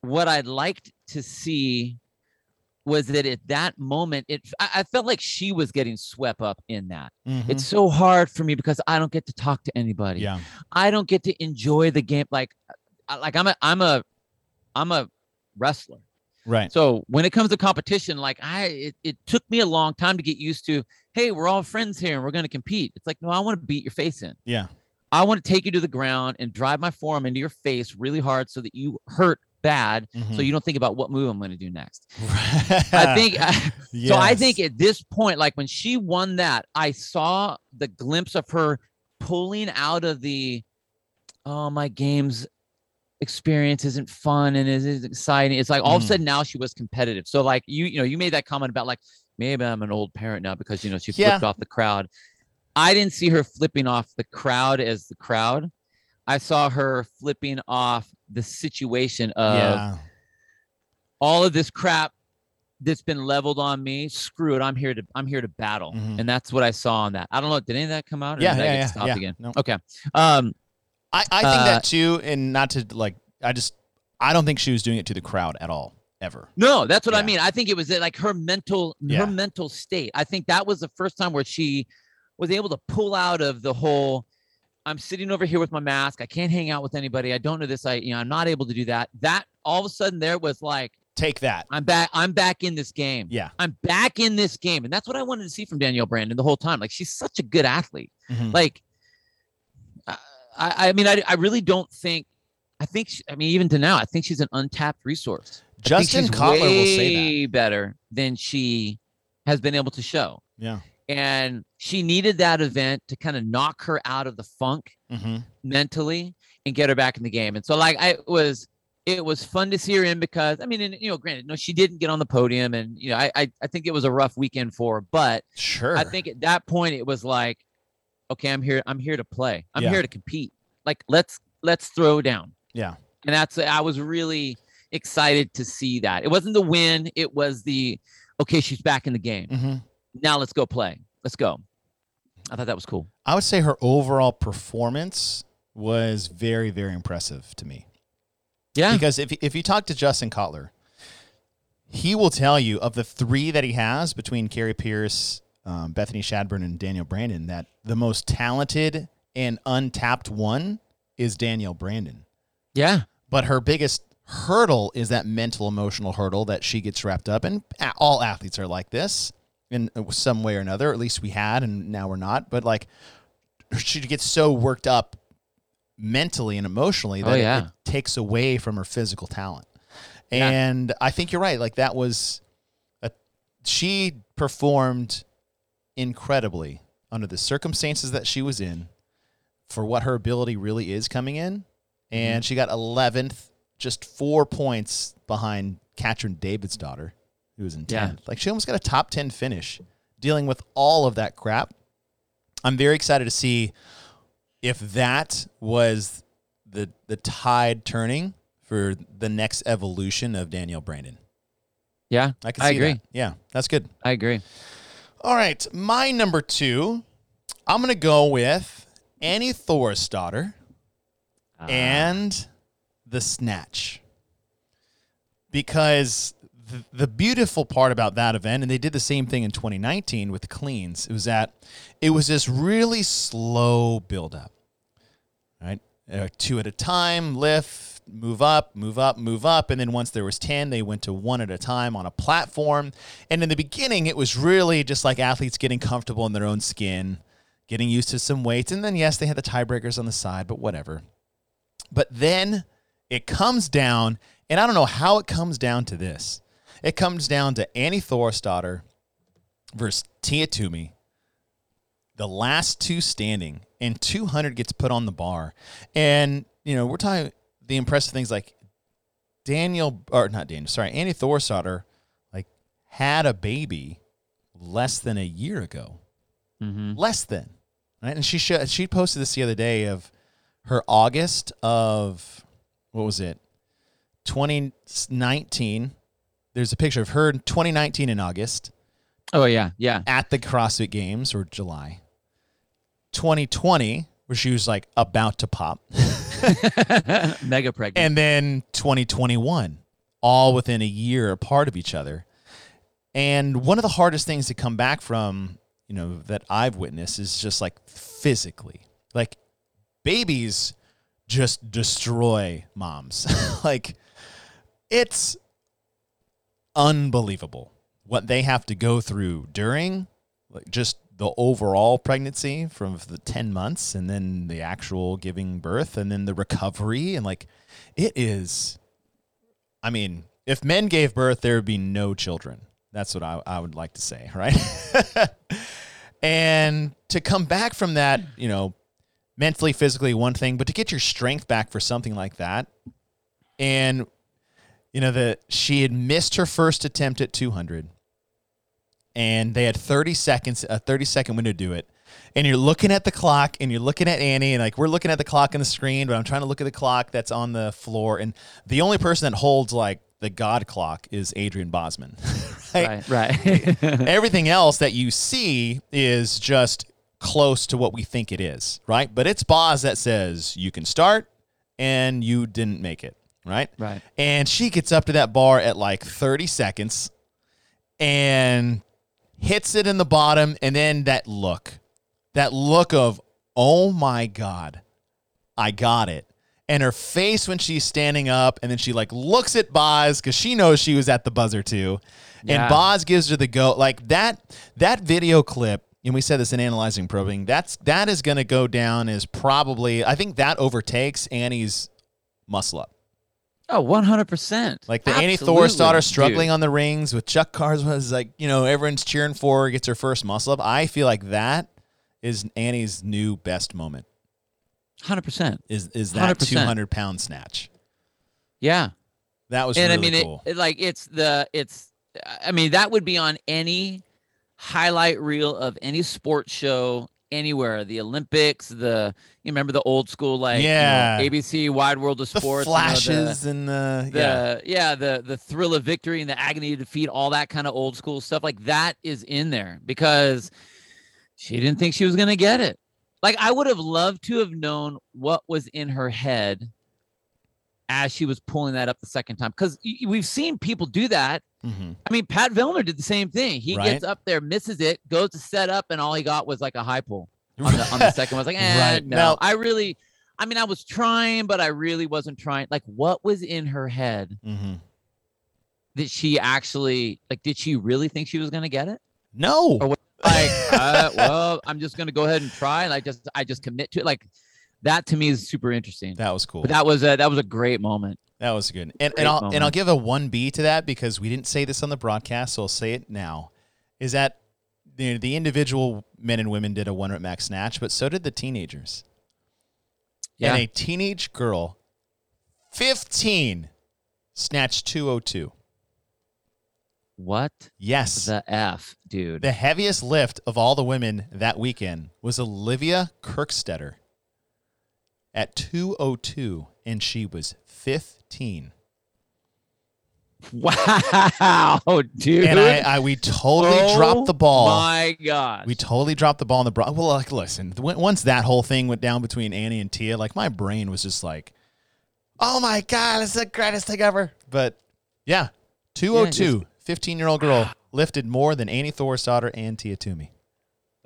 what i'd liked to see was that at that moment it I, I felt like she was getting swept up in that Mhm. it's so hard for me because i don't get to talk to anybody yeah. I don't get to enjoy the game. Like, like I'm a, I'm a, I'm a wrestler. Right. So when it comes to competition, like I, it, it took me a long time to get used to. Hey, we're all friends here and we're going to compete. It's like, no, I want to beat your face in. Yeah. I want to take you to the ground and drive my forearm into your face really hard so that you hurt bad, so Mhm. you don't think about what move I'm going to do next. I [laughs] think. So I think at this point, like when she won that, I saw the glimpse of her pulling out of the, oh, my games experience isn't fun and is is exciting. It's like all of a Mm. sudden now she was competitive. So like you, you know, you made that comment about like maybe I'm an old parent now because you know she Yeah. flipped off the crowd. I didn't see her flipping off the crowd as the crowd. I saw her flipping off the situation of yeah. all of this crap that's been leveled on me screw it i'm here to i'm here to battle Mhm. and that's what i saw on that i don't know did any of that come out or Yeah, yeah, yeah, stopped yeah. again No. okay um I, I think Uh, that too, and not to like, I just, I don't think she was doing it to the crowd at all, ever. no that's what i mean i think it was like her mental Yeah. her mental state i think that was the first time where she was able to pull out of the whole i'm sitting over here with my mask i can't hang out with anybody i don't know this i you know i'm not able to do that that all of a sudden there was like Take that. I'm back. I'm back in this game. Yeah. I'm back in this game. And that's what I wanted to see from Danielle Brandon the whole time. Like she's such a good athlete. Mhm. Like, I, I mean, I, I really don't think, I think, she, I mean, even to now, I think she's an untapped resource. Justin Cotler will say way better than she has been able to show. Yeah. And she needed that event to kind of knock her out of the funk hmm mentally and get her back in the game. And so like I it was it was fun to see her in because I mean, and, you know, granted, no, she didn't get on the podium and you know, I I, I think it was a rough weekend for her, but Sure. I think at that point it was like, okay, I'm here, I'm here to play. I'm Yeah. here to compete. Like let's let's throw down. Yeah. And that's I was really excited to see that. It wasn't the win, it was the okay, she's back in the game. hmm Now let's go play. Let's go. I thought that was cool. I would say her overall performance was very, very impressive to me. Yeah. Because if if you talk to Justin Cotler, he will tell you of the three that he has between Kari Pearce, um, Bethany Shadburne, and Danielle Brandon, that the most talented and untapped one is Danielle Brandon. Yeah. But her biggest hurdle is that mental emotional hurdle that she gets wrapped up in. All athletes are like this in uh, some way or another. At least we had, and now we're not. But like, she gets so worked up mentally and emotionally Oh, that it- yeah. it, takes away from her physical talent. Yeah. And I think you're right. Like that was, a, she performed incredibly under the circumstances that she was in, for what her ability really is coming in, and mm-hmm. she got 11th, just four points behind Katrin Davidsdottir, who was in 10th. Yeah. Like she almost got a top 10 finish, dealing with all of that crap. I'm very excited to see if that was the the tide turning for the next evolution of Danielle Brandon. Yeah. I can I agree. that. Yeah, that's good. I agree. All right, my number two, I'm gonna go with Annie Thorisdottir Ah. and the Snatch, because the, beautiful part about that event, and they did the same thing in 2019 with the cleans, it was that it was this really slow build up, right? Uh, two at a time, lift, move up, move up, move up, and then once there was 10, they went to one at a time on a platform. And in the beginning, it was really just like athletes getting comfortable in their own skin, getting used to some weights, and then yes, they had the tiebreakers on the side, but whatever. But then it comes down, and I don't know how it comes down to this. It comes down to Annie Thorisdottir versus Tia Toomey, the last two standing, and 200 gets put on the bar. And, you know, we're talking the impressive things like Daniel, or not Daniel, sorry, Annie Thorisdottir, like, had a baby less than a year ago Mm-hmm. less than right and she sh- she posted this the other day of her august of what was it 2019 there's a picture of her in 2019 in august. Oh yeah, yeah. at the crossfit games or july. 2020 where she was like about to pop. [laughs] Mega pregnant. and then 2021 all within a year apart of each other. And one of the hardest things to come back from you know that i've witnessed is just like physically. Like babies just destroy moms. [laughs] Like it's unbelievable what they have to go through during like just the overall pregnancy from the 10 months and then the actual giving birth and then the recovery. And like it is i mean if men gave birth there would be no children. That's what i, I would like to say [laughs] right? And to come back from that you know mentally physically one thing but to get your strength back for something like that. And you know that she had missed her first attempt at 200 and they had 30 seconds a 30 second window to do it. And you're looking at the clock and you're looking at annie and like we're looking at the clock on the screen but i'm trying to look at the clock that's on the floor. And the only person that holds like the god clock is adrian bozman [laughs] right? right, right. [laughs] everything else that you see is just close to what we think it is right? But it's boz that says you can start and you didn't make it right right. and she gets up to that bar at like 30 seconds and hits it in the bottom. And then that look, that look of, oh my God, I got it. and her face when she's standing up, and then she like looks at Boz because she knows she was at the buzzer too, and Boz gives her the go. Like that that video clip, and we said this in analyzing programming. That's that is going to go down as probably. I think that overtakes Annie's muscle up. Oh, 100%. Like the Annie Thorisdottir dude. struggling on the rings with Chuck Carswell like, you know, everyone's cheering for her, gets her first muscle up. I feel like that is Annie's new best moment. 100%. Is is that 100%. two hundred pound snatch? Yeah. That was and really I mean, cool. it, it, like it's the it's. I mean, that would be on any highlight reel of any sports show anywhere. The Olympics, the you remember the old school like you know, Yeah. ABC Wide World of the Sports, you know, the- flashes and the, the yeah, yeah. the the thrill of victory and the agony of defeat all that kind of old school stuff like that is in there because she didn't think she was going to get it like i would have loved to have known what was in her head as she was pulling that up the second time because we've seen people do that Mhm. i mean pat vellner did the same thing he Right. gets up there misses it goes to set up and all he got was like a high pull [laughs] on the, on the second one. I was like, eh, Right. no. Now- I really, I mean, I was trying, but I really wasn't trying. Like, what was in her head Mhm. that she actually, like, did she really think she was going to get it? No, Or what- Like, [laughs] uh, well, I'm just going to go ahead and try. And I just, I just commit to it. Like, that to me is super interesting. that was cool. But that was a, that was a great moment. That was good. And, and I'll and I'll give a one B to that because we didn't say this on the broadcast, so I'll say it now. Is that the, the individual men and women did a one rep max snatch, but so did the teenagers. Yeah. And a teenage girl, fifteen, snatched two oh two. What Yes. the F, dude? the heaviest lift of all the women that weekend was Olivia Kerstetter at 202, and she was 15. wow, dude. And I, I we totally Oh dropped the ball. My God. We totally dropped the ball in the bro. Well, like, listen, once that whole thing went down between Annie and Tia, like my brain was just like, "Oh my god, it's the greatest thing ever!" But yeah, 202, 15 year old girl lifted more than Annie Thorisdottir and Tia Toomey.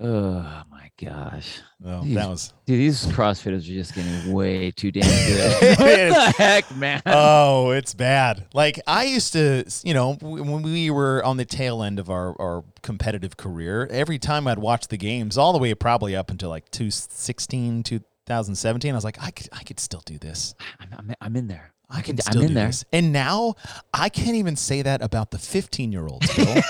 Oh my gosh. Oh, Jeez. that was Dude, these CrossFitters are just getting way too damn [laughs] good. [laughs] what the heck, man? oh, it's bad. Like I used to, you know, when we were on the tail end of our, our competitive career, every time I'd watch the games, all the way probably up until like 2016, 2017, I was like, I could, I could still do this. I'm, I'm, I'm in there. I can I'm still in do there. this. And now I can't even say that about the 15 year olds, [laughs] Bill.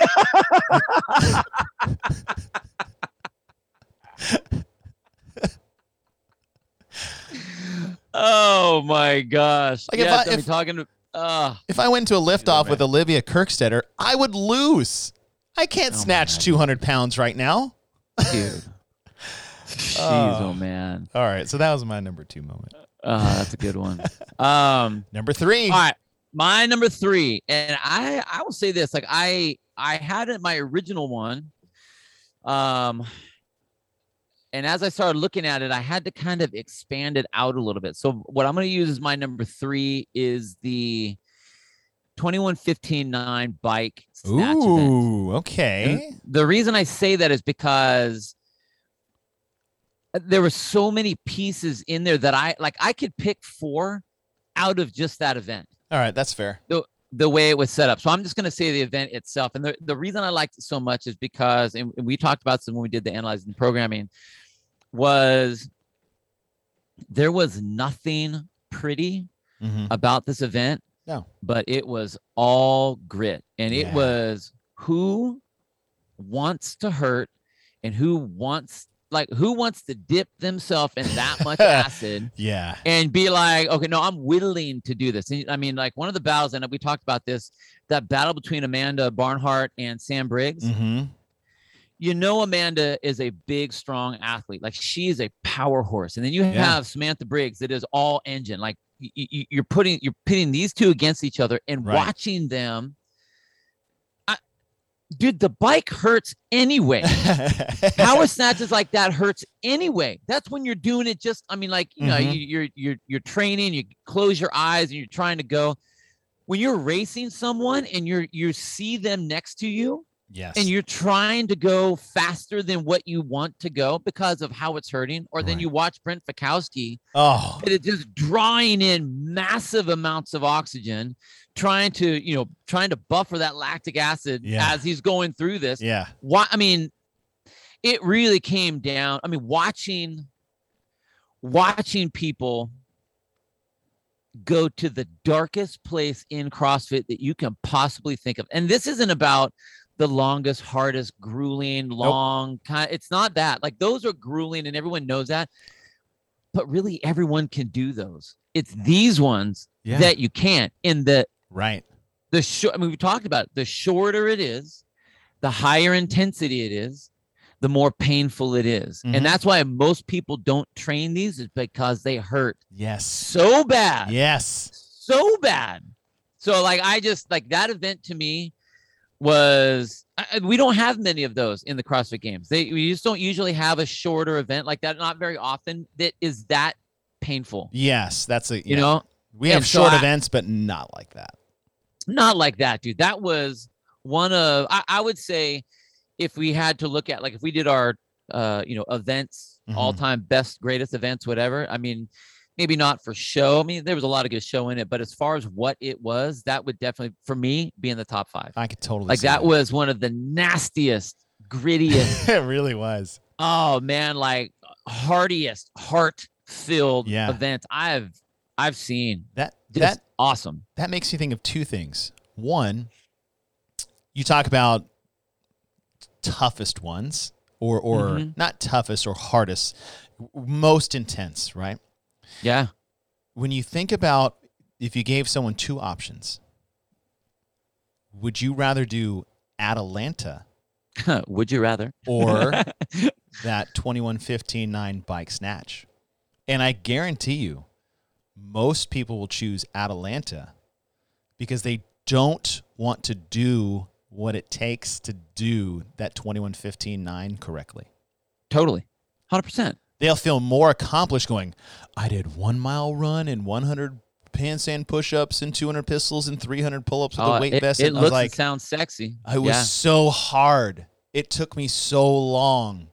Oh my gosh. Like, if yes, I- I, am talking to uh if I went to a liftoff with Olivia Kerstetter, I would lose. I can't Oh snatch 200 pounds right now. dude. [laughs] Jeez, Oh. oh man. All right. So that was my number two moment. Uh, that's a good one. Um [laughs] Number three. all right. My number three, and I I will say this, like I I had it my original one. Um and as I started looking at it, I had to kind of expand it out a little bit. So what I'm going to use as my number three is the 2115.9 bike snatch event. Ooh, okay. The reason I say that is because there were so many pieces in there that I like. I could pick four out of just that event All right, that's fair. the way it was set up. So I'm just going to say the event itself. And the, the reason I liked it so much is because, and we talked about this when we did the analyzing programming, was there was nothing pretty Mm-hmm. about this event. No. But it was all grit. And it Yeah. was who wants to hurt and who wants like who wants to dip themselves in that much [laughs] acid Yeah. and be like, okay, no, I'm willing to do this. And I mean, like one of the battles, and we talked about this, that battle between Amanda Barnhart and Sam Briggs. Mm-hmm. You know, Amanda is a big, strong athlete. Like she is a power horse. And then you Yeah. have Samantha Briggs that is all engine. Like y- y- you're putting, you're pitting these two against each other and Right. watching them. I, dude, the bike hurts anyway. [laughs] power snatches like that hurts anyway. That's when you're doing it just I mean like, you know, Mhm. you, you're you're you're training, you close your eyes and you're trying to go. When you're racing someone and you're you see them next to you Yes. and you're trying to go faster than what you want to go because of how it's hurting, or then you watch Brent Fikowski. oh, that is just drawing in massive amounts of oxygen, trying to, you know, trying to buffer that lactic acid Yeah. as he's going through this. yeah. Why? I mean, it really came down. I mean, watching, watching people go to the darkest place in CrossFit that you can possibly think of, and this isn't about the longest, hardest, grueling, long kind. It's not that. Like those are grueling, and everyone knows that. But really, everyone can do those. It's these ones Yeah. that you can't. In the right. the short, I mean, we talked about it. the shorter it is, the higher intensity it is, the more painful it is. Mhm. And that's why most people don't train these is because they hurt Yes. so bad, Yes. so bad. So like, I just like that event to me was I- we don't have many of those in the CrossFit games. They we just don't usually have a shorter event like that. Not very often that is that painful. Yes. That's a You yeah. know, we have and so short I- events, but not like that. not like that, dude. That was one of I, I would say if we had to look at like if we did our uh you know events, Mhm. all time best, greatest events, whatever. I mean, maybe not for show. I mean, there was a lot of good show in it, but as far as what it was, that would definitely for me be in the top five. I could totally Like see that was one of the nastiest, grittiest, [laughs] it really was. oh man, like hardiest, heart filled Yeah. events I've I've seen. That Just that awesome. that makes you think of two things. One, you talk about toughest ones or or Mhm. not toughest or hardest, most intense, right? Yeah. When you think about if you gave someone two options, would you rather do Atalanta [laughs] Would you rather? or [laughs] that 2115.9 bike snatch? And I guarantee you, most people will choose Atalanta because they don't want to do what it takes to do that 2115.9 correctly. Totally. 100%. They'll feel more accomplished going, I did one mile run and 100 handstand push ups and 200 pistols and 300 pull ups with Oh, a weight it, vest. it and I looks like, and sounds sexy. it was yeah. so hard. It took me so long.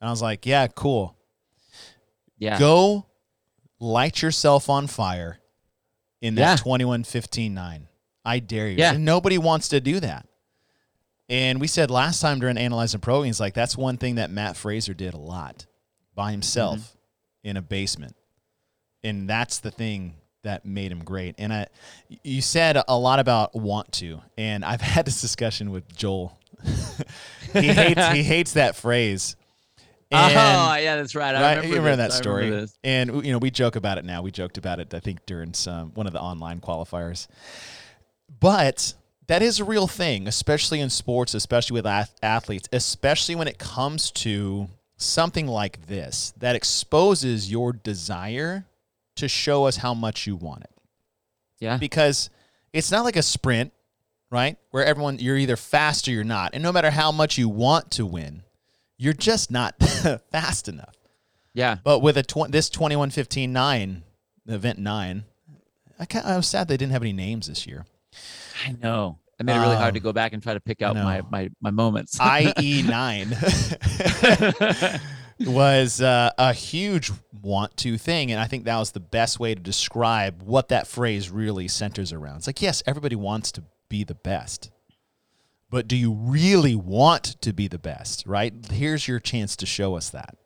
And I was like, yeah, cool. Yeah. Go light yourself on fire in that Yeah. 21 15 9. I dare you. Yeah. And nobody wants to do that. And we said last time during Analyzing Pro, he's like, that's one thing that Mat Fraser did a lot by himself Mm-hmm. in a basement. And that's the thing that made him great. And I, you said a lot about want to, and I've [laughs] had this discussion with Joel. [laughs] he hates he hates that phrase. [laughs] And- oh, yeah, that's right. I right? remember, you remember that story, remember and you know we joke about it now. We joked about it, I think, during some one of the online qualifiers. But that is a real thing, especially in sports, especially with ath- athletes, especially when it comes to something like this that exposes your desire to show us how much you want it. Yeah. Because it's not like a sprint, right? Where everyone you're either fast or you're not, and no matter how much you want to win, you're just not [laughs] fast enough. Yeah. But with a tw- this 21-15-9, event 9, I, I was sad they didn't have any names this year. I know. I made it really hard Um, to go back and try to pick out my, my, my moments. [laughs] IE 9 [laughs] was uh, a huge want to thing. And I think that was the best way to describe what that phrase really centers around. It's like, yes, everybody wants to be the best. But do you really want to be the best, right? Here's your chance to show us that.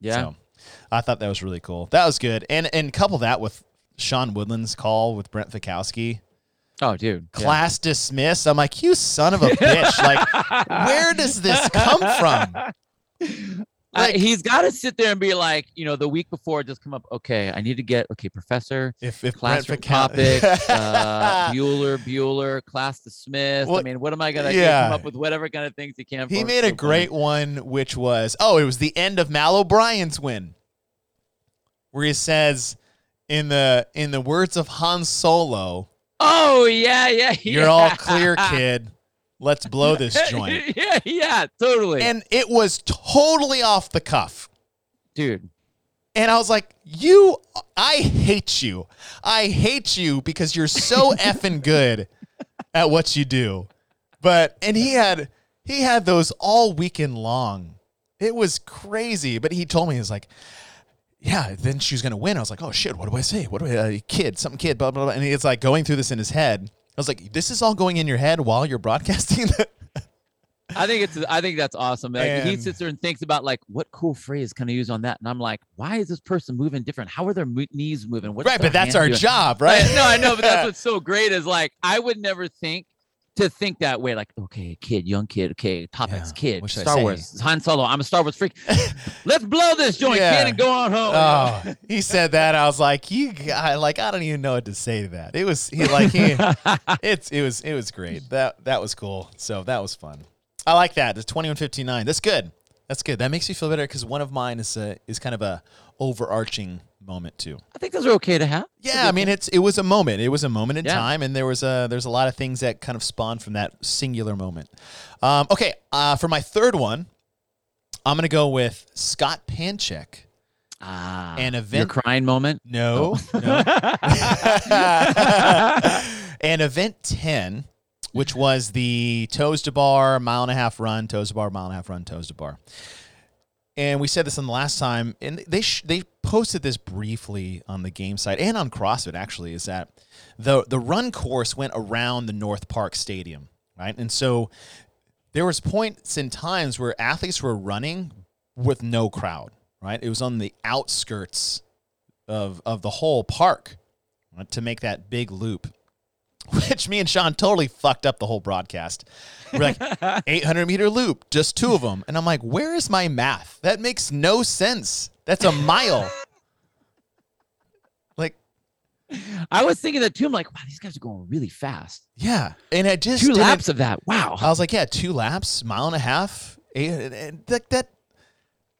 yeah. So I thought that was really cool. That was good. And and couple that with Sean Woodland's call with Brent Fikowski. Oh, dude. Yeah. Class dismissed. I'm like, you son of a bitch. like, [laughs] where does this come from? Uh, Like- he's got to sit there and be like, you know, the week before, just come up. Okay, I need to get okay, professor, If if Brent classroom Ficow- topic, uh, [laughs] Bueller, Bueller, class dismissed. I mean, what am I gonna Yeah. come up with? Whatever kind of things he can. he made a so great funny. one, which was oh, it was the end of Mal O'Brien's win, where he says, in the in the words of Han Solo, Oh yeah, yeah. "You're all clear, kid. Let's blow this [laughs] joint." yeah, yeah, totally, And it was totally off the cuff. dude. And I was like, you, I hate you. I hate you because you're so [laughs] effing good at what you do. But, and he had, He had those all weekend long. It was crazy. But he told me, he was like, yeah, then she was going to win. I was like, oh shit, what do I say? What do I, uh, kid, something kid, blah, blah, blah. And it's like going through this in his head. I was like, this is all going in your head while you're broadcasting? [laughs] I think it's I think that's awesome. Like, he sits there and thinks about like what cool phrase can I use on that, and I'm like, why is this person moving different? How are their mo- knees moving? What's right, but that's our doing? job, right? no, I know, but that's [laughs] what's so great is like I would never think to think that way. Like, okay, kid, young kid, okay, topics, Yeah, kid, what should I Star say? Wars, Han Solo. I'm a Star Wars freak. Let's blow this joint, Yeah. kid, and go on home. Oh, he said that. I was like, you, I, like, I don't even know what to say to that. It was he like he, [laughs] it's it was it was great. That that was cool. So that was fun. I like that. The twenty one fifty nine. That's good. That's good. That makes me feel better because one of mine is a, is kind of a overarching moment too. I think those are okay to have. Yeah, I mean it's it was a moment. It was a moment in Yeah. time, and there was a there's a lot of things that kind of spawned from that singular moment. Um, okay, uh, for my third one, I'm gonna go with Scott Panchik. Ah, An event- crying moment. No, no. [laughs] and event 10, which was the toes to bar, mile and a half run, toes to bar, mile and a half run, toes to bar. And we said this on the last time, and they sh- they posted this briefly on the game site and on CrossFit actually, is that the the run course went around the North Park Stadium, right? And so there was points in times where athletes were running with no crowd, right? It was on the outskirts of of the whole park right, to make that big loop. [laughs] Which me and Sean totally fucked up the whole broadcast. We're like [laughs] 800 meter loop, just two of them, and I'm like, where is my math? That makes no sense. That's a mile. [laughs] like, I was thinking that too. I'm like, wow, these guys are going really fast. yeah, and I just 2 laps of that. Wow. I was like, yeah, two laps, mile and a half, eight, and that, that.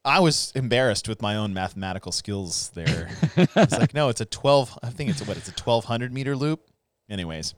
I was embarrassed with my own mathematical skills there. it's like, no, it's a twelve. I think it's a, what? It's a twelve hundred meter loop. Anyways,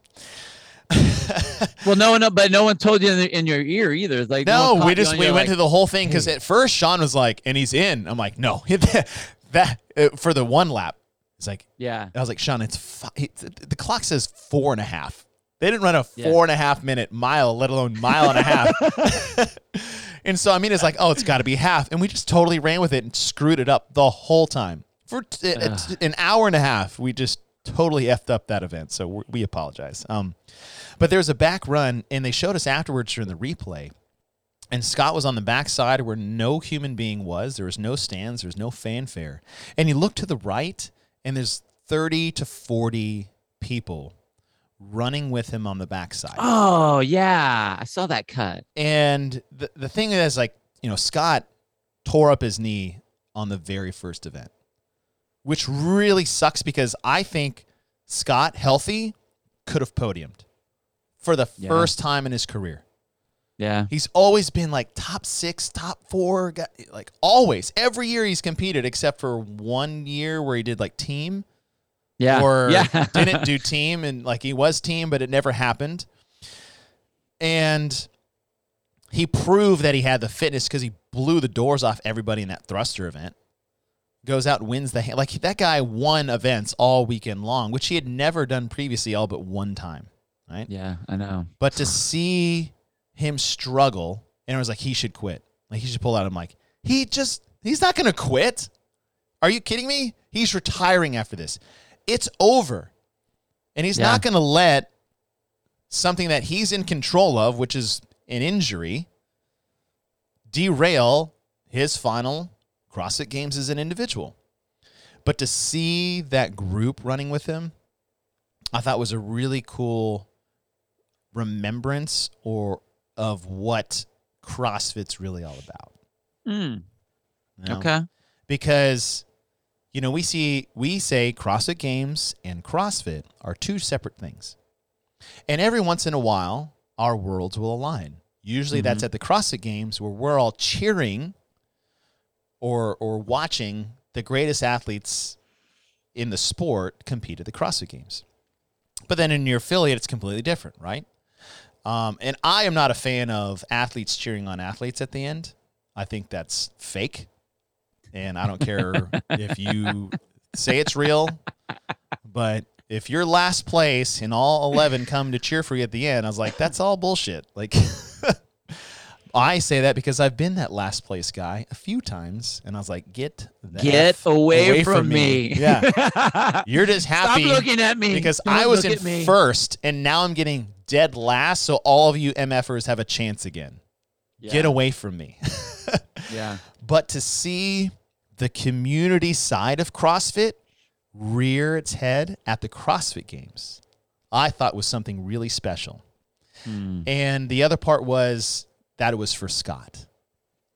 Well, no one, but no one told you in, the, in your ear either. Like no, caught we just we went like, to the whole thing because at first Sean was like, and he's in. I'm like, no, [laughs] that uh, for the one lap. It's like yeah. I was like, Sean, it's fi- it's- the clock says four and a half. They didn't run a Yeah. four and a half minute mile, let alone mile and a half. [laughs] [laughs] and so I mean, it's like, oh, it's got to be half, and we just totally ran with it and screwed it up the whole time for t- uh, t- an hour and a half. We just totally effed up that event, so we we apologize. Um, but there was a back run, and they showed us afterwards during the replay. And Scott was on the backside where no human being was. There was no stands. There was no fanfare. And you look to the right, and there's 30 to 40 people running with him on the backside. Oh yeah, I saw that cut. And the, the thing is, like, you know, Scott tore up his knee on the very first event, which really sucks because I think Scott, healthy, could have podiumed for the Yeah. first time in his career. Yeah. He's always been like top six, top four, like always. Every year he's competed except for one year where he did like team Yeah. or [laughs] yeah. didn't do team and like he was team, but it never happened. And he proved that he had the fitness because he blew the doors off everybody in that thruster event. Goes out and wins the like that guy won events all weekend long, which he had never done previously, all but one time. Right. yeah, I know. But to see him struggle, and it was like he should quit. Like he should pull out. I'm like, he just he's not gonna quit. Are you kidding me? He's retiring after this. It's over. And he's Yeah. not gonna let something that he's in control of, which is an injury, derail his final CrossFit games as an individual. But to see that group running with him, I thought was a really cool remembrance or of what CrossFit's really all about. Mm, you know? Okay. Because you know, we see we say CrossFit Games and CrossFit are two separate things. And every once in a while, our worlds will align. Usually that's at the CrossFit Games where we're all cheering or or watching the greatest athletes in the sport compete at the CrossFit Games. But then in your affiliate, it's completely different, right? Um, and I am not a fan of athletes cheering on athletes at the end. I think that's fake. And I don't care [laughs] if you say it's real, but if you're last place and all 11 come to cheer for you at the end, I was like, that's all bullshit. Like, [laughs] I say that because I've been that last place guy a few times, and I was like, "Get Get away, away from, from me. me. Yeah. [laughs] You're just happy. Stop looking at me. because Don't I was in first, and now I'm getting dead last. So all of you MFers have a chance again. Get away from me." [laughs] Yeah. but to see the community side of CrossFit rear its head at the CrossFit Games, I thought was something really special. Hmm. And the other part was that it was for Scott,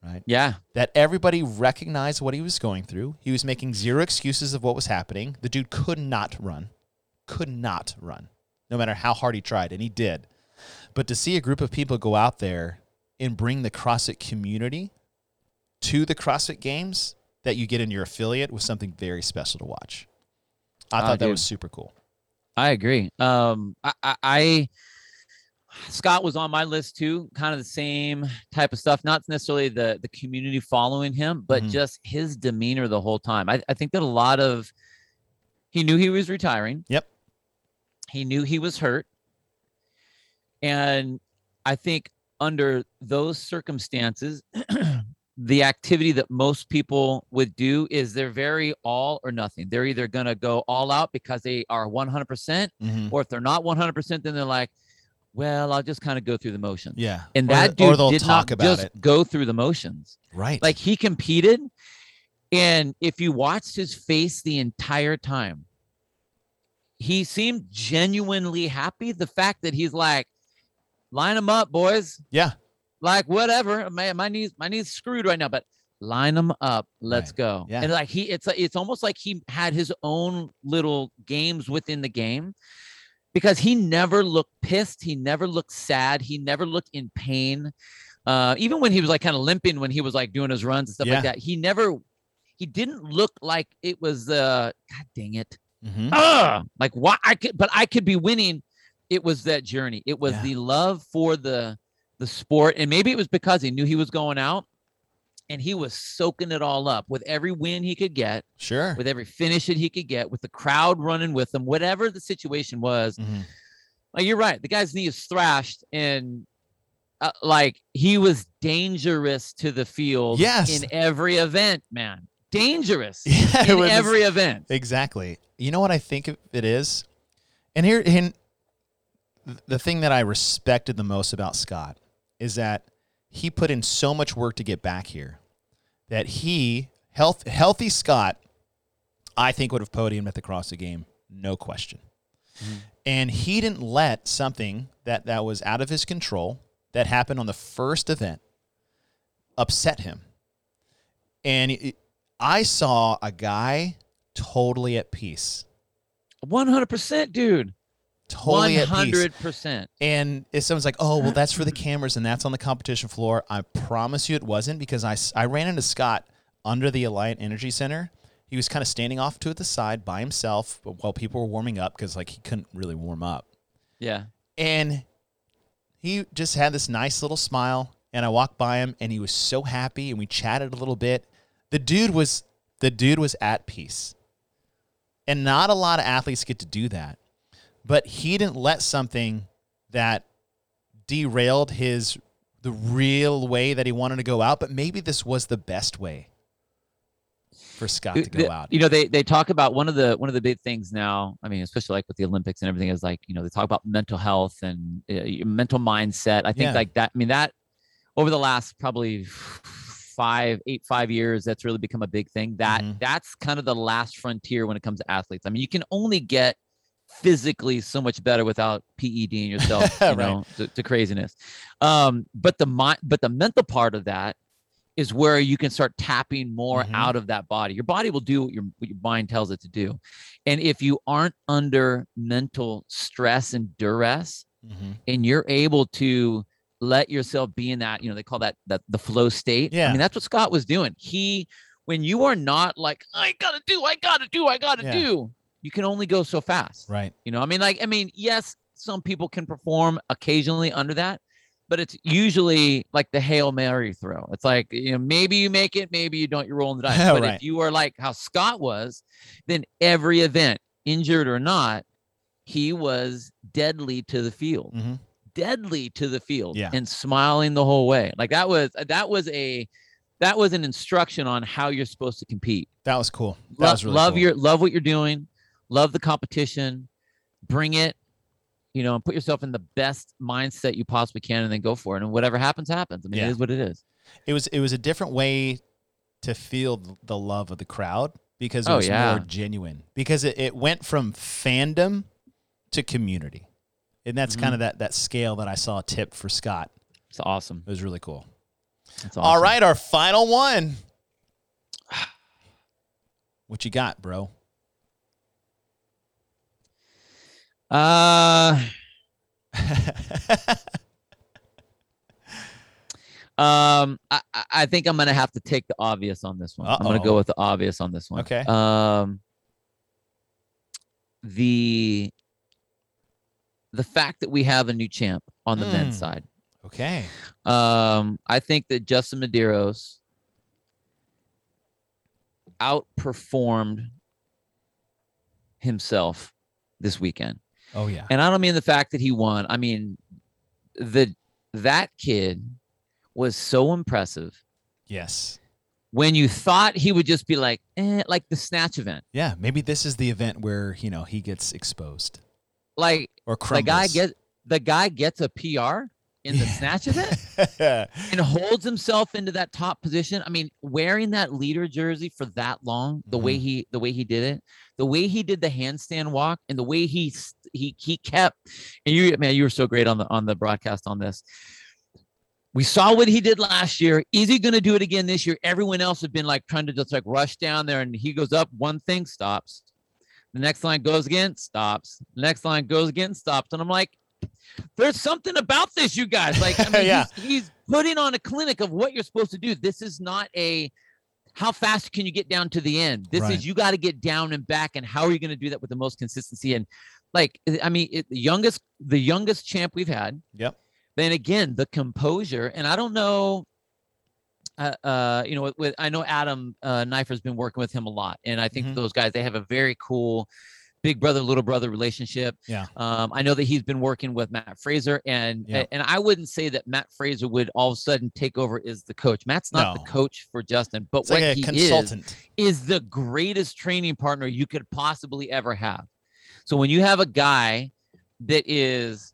right? Yeah. That everybody recognized what he was going through. He was making zero excuses of what was happening. The dude could not run, could not run, no matter how hard he tried, and he did. But to see a group of people go out there and bring the CrossFit community to the CrossFit Games that you get in your affiliate was something very special to watch. I Ah, thought that was super cool. I agree. Um, I, I, I Scott was on my list too. Kind of the same type of stuff. Not necessarily the the community following him, but Mhm. just his demeanor the whole time. I, I think that a lot of he knew he was retiring. Yep. He knew he was hurt, and I think under those circumstances. [clears throat] The activity that most people would do is they're very all or nothing. They're either going to go all out because they are 100%, Mhm. or if they're not 100%, then they're like, well, I'll just kind of go through the motions. Yeah. And that or dude they'll did talk not about just it. go through the motions. Right. Like he competed, and if you watched his face the entire time, he seemed genuinely happy. The fact that he's like, line them up, boys. yeah. Like whatever. My my knees my knees screwed right now, but line them up. Let's Right. go. Yeah. And like he, it's it's almost like he had his own little games within the game because he never looked pissed. He never looked sad. He never looked in pain. Uh, even when he was like kind of limping when he was like doing his runs and stuff Yeah. like that, he never, he didn't look like it was. Uh, God dang it! Mhm. Ugh! Like why I could, but I could be winning. It was that journey. It was Yeah. the love for the the sport, and maybe it was because he knew he was going out, and he was soaking it all up with every win he could get Sure. with every finish that he could get, with the crowd running with him, whatever the situation was. Mhm. Like you're right, the guy's knee is thrashed, and uh, like he was dangerous to the field. Yes. in every event, man, dangerous [laughs] Yeah, in was- every event. Exactly. You know what I think it is? And here and the thing that I respected the most about Scott is that he put in so much work to get back here that he health healthy Scott I think would have podiumed at the CrossFit game, no question. Mhm. And he didn't let something that that was out of his control that happened on the first event upset him. And it, I saw a guy totally at peace. One hundred percent, dude. Totally One at peace. hundred percent. And if someone's like, "Oh, well, that's for the cameras and that's on the competition floor," I promise you, it wasn't because I, I ran into Scott under the Alliant Energy Center. He was kind of standing off to the side by himself while people were warming up because like he couldn't really warm up, Yeah. and he just had this nice little smile. And I walked by him, and he was so happy, and we chatted a little bit. The dude was the dude was at peace, and not a lot of athletes get to do that. But he didn't let something that derailed his the real way that he wanted to go out. But maybe this was the best way for Scott to go out. You know, they they talk about one of the one of the big things now. I mean, especially like with the Olympics and everything, is like you know they talk about mental health and uh, mental mindset. I think Yeah. like that. I mean that over the last probably five eight five years that's really become a big thing that Mhm. that's kind of the last frontier when it comes to athletes i mean you can only get physically so much better without peding [laughs] yourself you Right. know to, to craziness um but the mind but the mental part of that is where you can start tapping more Mhm. out of that body your body will do what your, what your mind tells it to do and if you aren't under mental stress and duress Mhm. and you're able to let yourself be in that, you know, they call that that the flow state. Yeah. I mean, that's what Scott was doing. He when you are not like, I gotta do, I gotta do, I gotta Yeah. do, you can only go so fast. Right. You know, I mean, like, I mean, yes, some people can perform occasionally under that, but it's usually like the Hail Mary throw. It's like, you know, maybe you make it, maybe you don't, you're rolling the dice. [laughs] But Right. if you are like how Scott was, then every event, injured or not, he was deadly to the field hmm deadly to the field Yeah. and smiling the whole way. Like that was that was a that was an instruction on how you're supposed to compete. That was cool. That Lo- was really love cool. your love what you're doing, love the competition, bring it, you know, and put yourself in the best mindset you possibly can, and then go for it. And whatever happens, happens. I mean, Yeah. it is what it is. It was it was a different way to feel the love of the crowd because it Oh, was yeah. more genuine. Because it, it went from fandom to community. And that's Mhm. kind of that that scale that I saw tip for Scott. It's awesome. It was really cool. Awesome. All right, our final one. [sighs] What you got, bro? Uh, [laughs] um, I, I- think I'm gonna have to take the obvious on this one. I'm gonna go with the obvious on this one. Okay. Um, the the fact that we have a new champ on the men's Mm. side. okay. Um, I think that Justin Medeiros outperformed himself this weekend. Oh yeah. And I don't mean the fact that he won. I mean the that kid was so impressive Yes. when you thought he would just be like, eh, like the snatch event. Yeah. Maybe this is the event where you know he gets exposed Like or the crumbles. guy get the guy gets a PR in the Yeah. snatch event [laughs] and holds himself into that top position. I mean, wearing that leader jersey for that long, the way he the way he did it, the way he did the handstand walk, and the way he he he kept. And you man, you were so great on the on the broadcast on this. We saw what he did last year. Is he going to do it again this year? Everyone else had been like trying to just like rush down there, and he goes up one thing, stops. The next line goes again, stops. The next line goes again, stops. And I'm like, there's something about this, you guys. Like, I [laughs] mean, Yeah. he's, he's putting on a clinic of what you're supposed to do. This is not a how fast can you get down to the end? This Right. is you got to get down and back. And how are you going to do that with the most consistency? And like, I mean, it, the youngest, the youngest champ we've had. Yep. Then again, the composure. And I don't know. Uh, uh, you know, with, with I know Adam uh, Neiffer's been working with him a lot, and I think Mhm. those guys they have a very cool big brother little brother relationship. Yeah. Um, I know that he's been working with Mat Fraser, and Yeah. and I wouldn't say that Mat Fraser would all of a sudden take over as the coach. Matt's not No. the coach for Justin, but It's what like a he consultant. is is the greatest training partner you could possibly ever have. So when you have a guy that is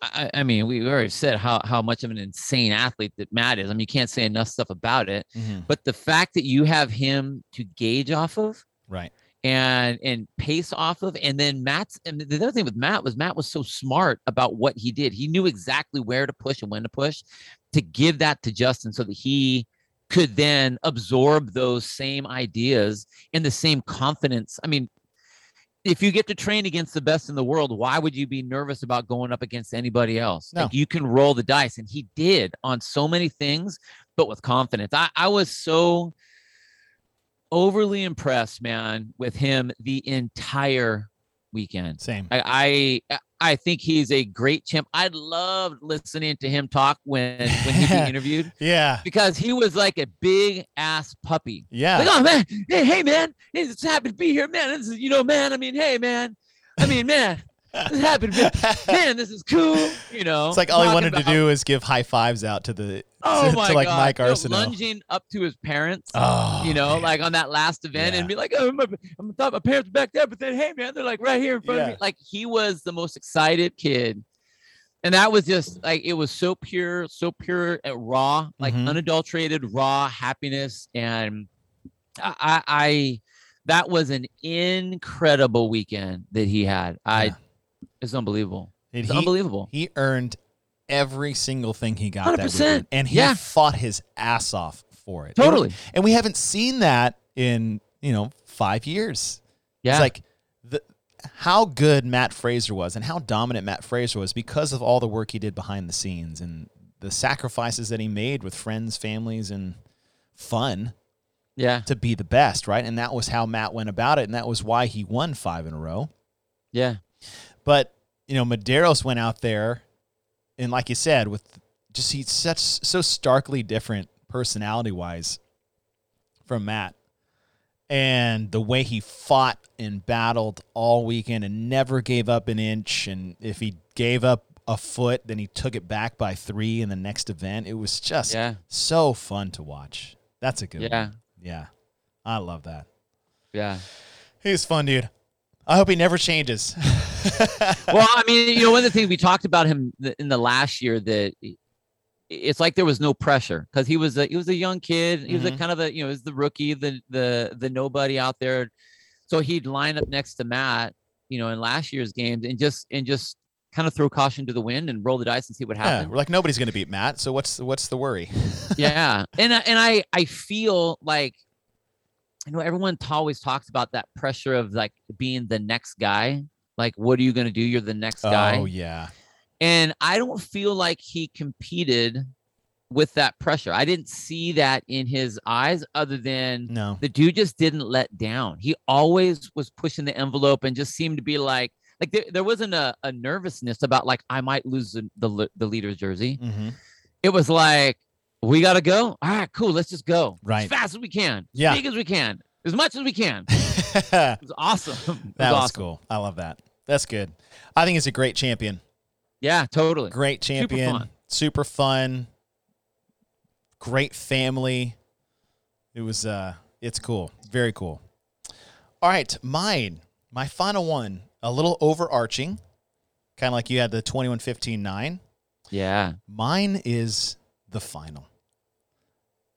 I, I mean, we already said how, how much of an insane athlete that Matt is. I mean, you can't say enough stuff about it. Mhm. But the fact that you have him to gauge off of Right. and and pace off of, and then Matt's and the other thing with Matt was Matt was so smart about what he did. He knew exactly where to push and when to push to give that to Justin so that he could then absorb those same ideas and the same confidence. I mean, if you get to train against the best in the world, why would you be nervous about going up against anybody else? No. Like you can roll the dice, and he did on so many things, but with confidence. I, I was so overly impressed, man, with him the entire weekend. Same. I, I I think he's a great champ. I loved listening to him talk when when he be [laughs] interviewed Yeah. because he was like a big ass puppy. Yeah. Like, oh man, hey, hey man, it's happy to be here, man. This is, you know, man. I mean, hey man, I mean, man, this happened, man. this is cool. You know, It's like all he wanted to do is give high fives out to the Oh to, my to like God. Mike Arsenault. lunging up to his parents. Oh, you know, man. like on that last event, Yeah. and be like, "Oh, my, I thought my parents were back there, but then, hey, man, they're like right here in front of me." Like he was the most excited kid, and that was just like it was so pure, so pure and raw, like Mhm. unadulterated, raw happiness, and I, I, I, that was an incredible weekend that he had. I, Yeah. It's unbelievable. And It's he, unbelievable. he earned every single thing he got that 100%. weekend, and he Yeah. fought his ass off for it. Totally. And we haven't seen that in you know five years. Yeah. It's like the how good Mat Fraser was and how dominant Mat Fraser was because of all the work he did behind the scenes and the sacrifices that he made with friends, families, and fun yeah. to be the best, right? And that was how Matt went about it, and that was why he won five in a row. Yeah. But you know, Medeiros went out there, and like you said, with just he's such so starkly different personality wise from Matt, and the way he fought and battled all weekend and never gave up an inch, and if he gave up a foot, then he took it back by three in the next event. It was just Yeah. so fun to watch. That's a good Yeah. one. Yeah. I love that. Yeah. He's fun, dude. I hope he never changes. [laughs] well, I mean, you know, one of the things we talked about him in the last year that it's like there was no pressure because he was a he was a young kid. He was a Mhm. kind of a you know, he's the rookie, the the the nobody out there. So he'd line up next to Matt, you know, in last year's games and just and just kind of throw caution to the wind and roll the dice and see what yeah, happens. we're like nobody's gonna beat Matt, so what's what's the worry? [laughs] yeah and and i i feel like you know everyone always talks about that pressure of like being the next guy like what are you going to do? You're the next guy. Oh yeah. and i don't feel like he competed with that pressure. I didn't see that in his eyes other than No. the dude just didn't let down. He always was pushing the envelope and just seemed to be like like there, there wasn't a, a nervousness about like i might lose the, the, the leader's jersey. Hmm it was like we gotta go. All right, cool. Let's just go Right. as fast as we can, Yeah. as big as we can, as much as we can. that [laughs] It was awesome. It [laughs] was was awesome. cool. I love that. That's good. I think he's a great champion. Yeah, totally. Great champion. fun. Super fun. Great family. It was uh it's cool. Very cool. All right, mine. My final one, a little overarching. Kind of like you had the 21-15-9. Yeah. Mine is the final.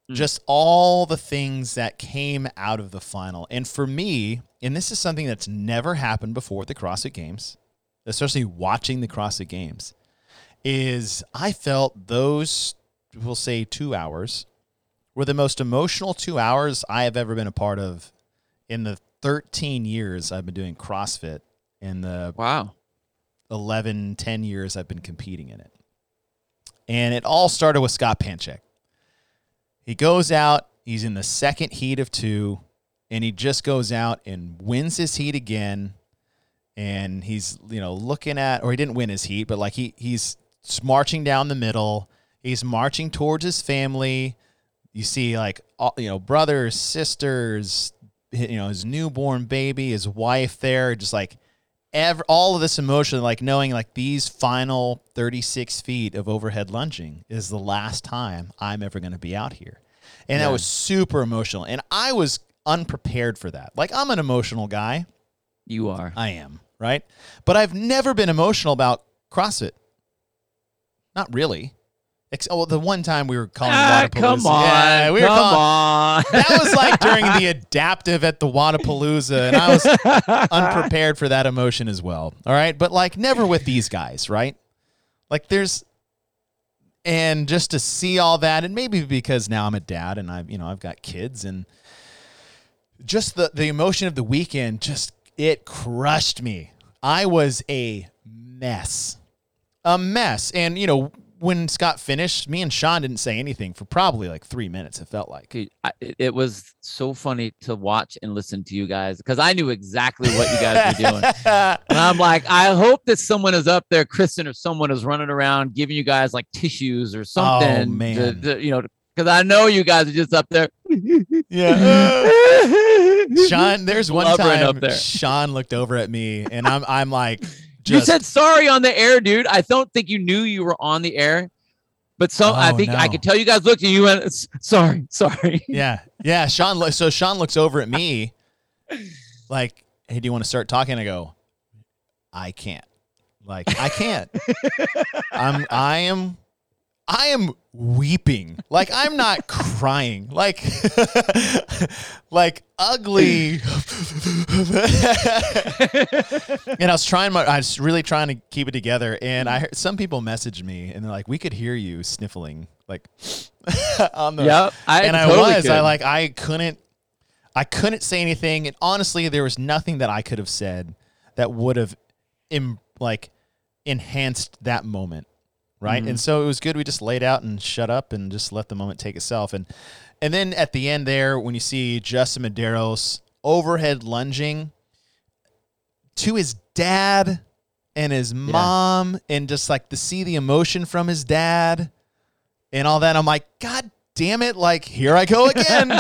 Mm. Just all the things that came out of the final. And for me, and this is something that's never happened before at the CrossFit Games, especially watching the CrossFit Games, is I felt those, we'll say two hours, were the most emotional two hours I have ever been a part of in the 13 years I've been doing CrossFit and the Wow. 11, 10 years I've been competing in it. And it all started with Scott Panchik. He goes out, he's in the second heat of two, and he just goes out and wins his heat again. And he's, you know, looking at, or he didn't win his heat, but like he he's marching down the middle. He's marching towards his family. You see, like, all, you know, brothers, sisters, you know, his newborn baby, his wife there, just like ever all of this emotion, like knowing like these final 36 feet of overhead lunging is the last time I'm ever going to be out here. And that was super emotional. And I was unprepared for that. Like I'm an emotional guy. You are. I am, right? But I've never been emotional about CrossFit. Not really. Ex- oh, the one time we were calling Ah, Wodapalooza. come on. Yeah, we were come calling, on. that was like during the [laughs] adaptive at the Wodapalooza, and I was unprepared for that emotion as well. All right, but like never with these guys, right? Like there's, and just to see all that, and maybe because now I'm a dad and I've you know I've got kids, and just the the emotion of the weekend, just it crushed me. I was a mess, a mess, and you know. When Scott finished, me and Sean didn't say anything for probably like three minutes. It felt like. Dude, I, it was so funny to watch and listen to you guys because I knew exactly what you guys were doing. [laughs] And I'm like, I hope that someone is up there, Kristen, or someone is running around giving you guys like tissues or something. Oh, to- man. to, you know, because I know you guys are just up there. Yeah. [laughs] Sean, there's one time up there. Sean looked over at me and I'm I'm like you said sorry on the air, dude. I don't think you knew you were on the air, but so I Oh, think I no. could tell you guys looked and you went, sorry, [laughs] sorry. yeah. Yeah, Sean so Sean looks over at me [laughs] like, "Hey, do you want to start talking?" I go, "I can't." Like, I can't. [laughs] I'm I am I am weeping. Like I'm not crying. Like [laughs] like ugly. [laughs] and I was trying my I was really trying to keep it together and I heard some people messaged me and they're like we could hear you sniffling like [laughs] on the yep. I and I totally was I like I couldn't I couldn't say anything and honestly there was nothing that I could have said that would have Im- like enhanced that moment right? Mhm. and so it was good we just laid out and shut up and just let the moment take itself. And and then at the end there when you see Justin Medeiros overhead lunging to his dad and his mom and just like to see the emotion from his dad and all that I'm like god damn it like here I go again.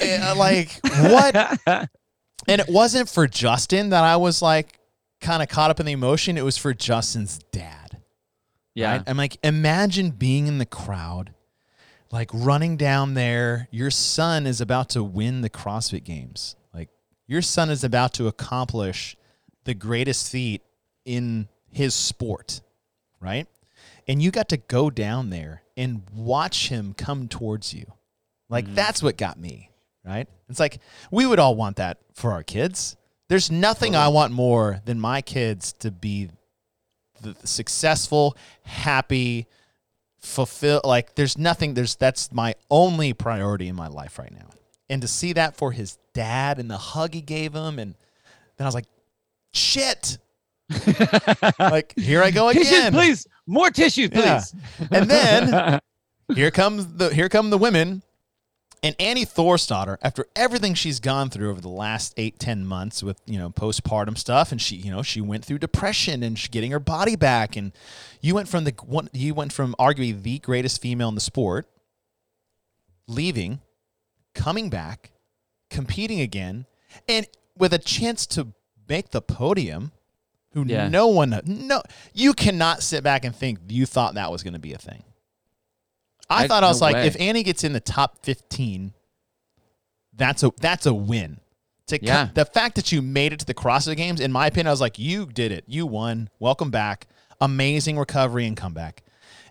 And, [laughs] uh, [laughs] like what? [laughs] And it wasn't for Justin that I was like kind of caught up in the emotion. It was for Justin's dad. Yeah. Right? I'm like, imagine being in the crowd, like running down there. Your son is about to win the CrossFit Games. Like, your son is about to accomplish the greatest feat in his sport, right? And you got to go down there and watch him come towards you. Like, Mhm. that's what got me, right? It's like, we would all want that for our kids. There's nothing I want more than my kids to be the successful, happy, fulfill like there's nothing there's that's my only priority in my life right now. And to see that for his dad and the hug he gave him and then I was like, shit. [laughs] Like here I go again. tissues, please. More tissues, please. Yeah. And then [laughs] here comes the here come the women and Annie Thorisdottir after everything she's gone through over the last eight ten months with you know postpartum stuff and she you know she went through depression and getting her body back and you went from the one you went from arguably the greatest female in the sport leaving coming back competing again and with a chance to make the podium who Yeah. no one no you cannot sit back and think you thought that was going to be a thing I, I- thought I was no like, way. if Annie gets in the top fifteen, that's a that's a win. To Yeah. the fact that you made it to the CrossFit Games, in my opinion, I was like, you did it. You won. Welcome back. Amazing recovery and comeback.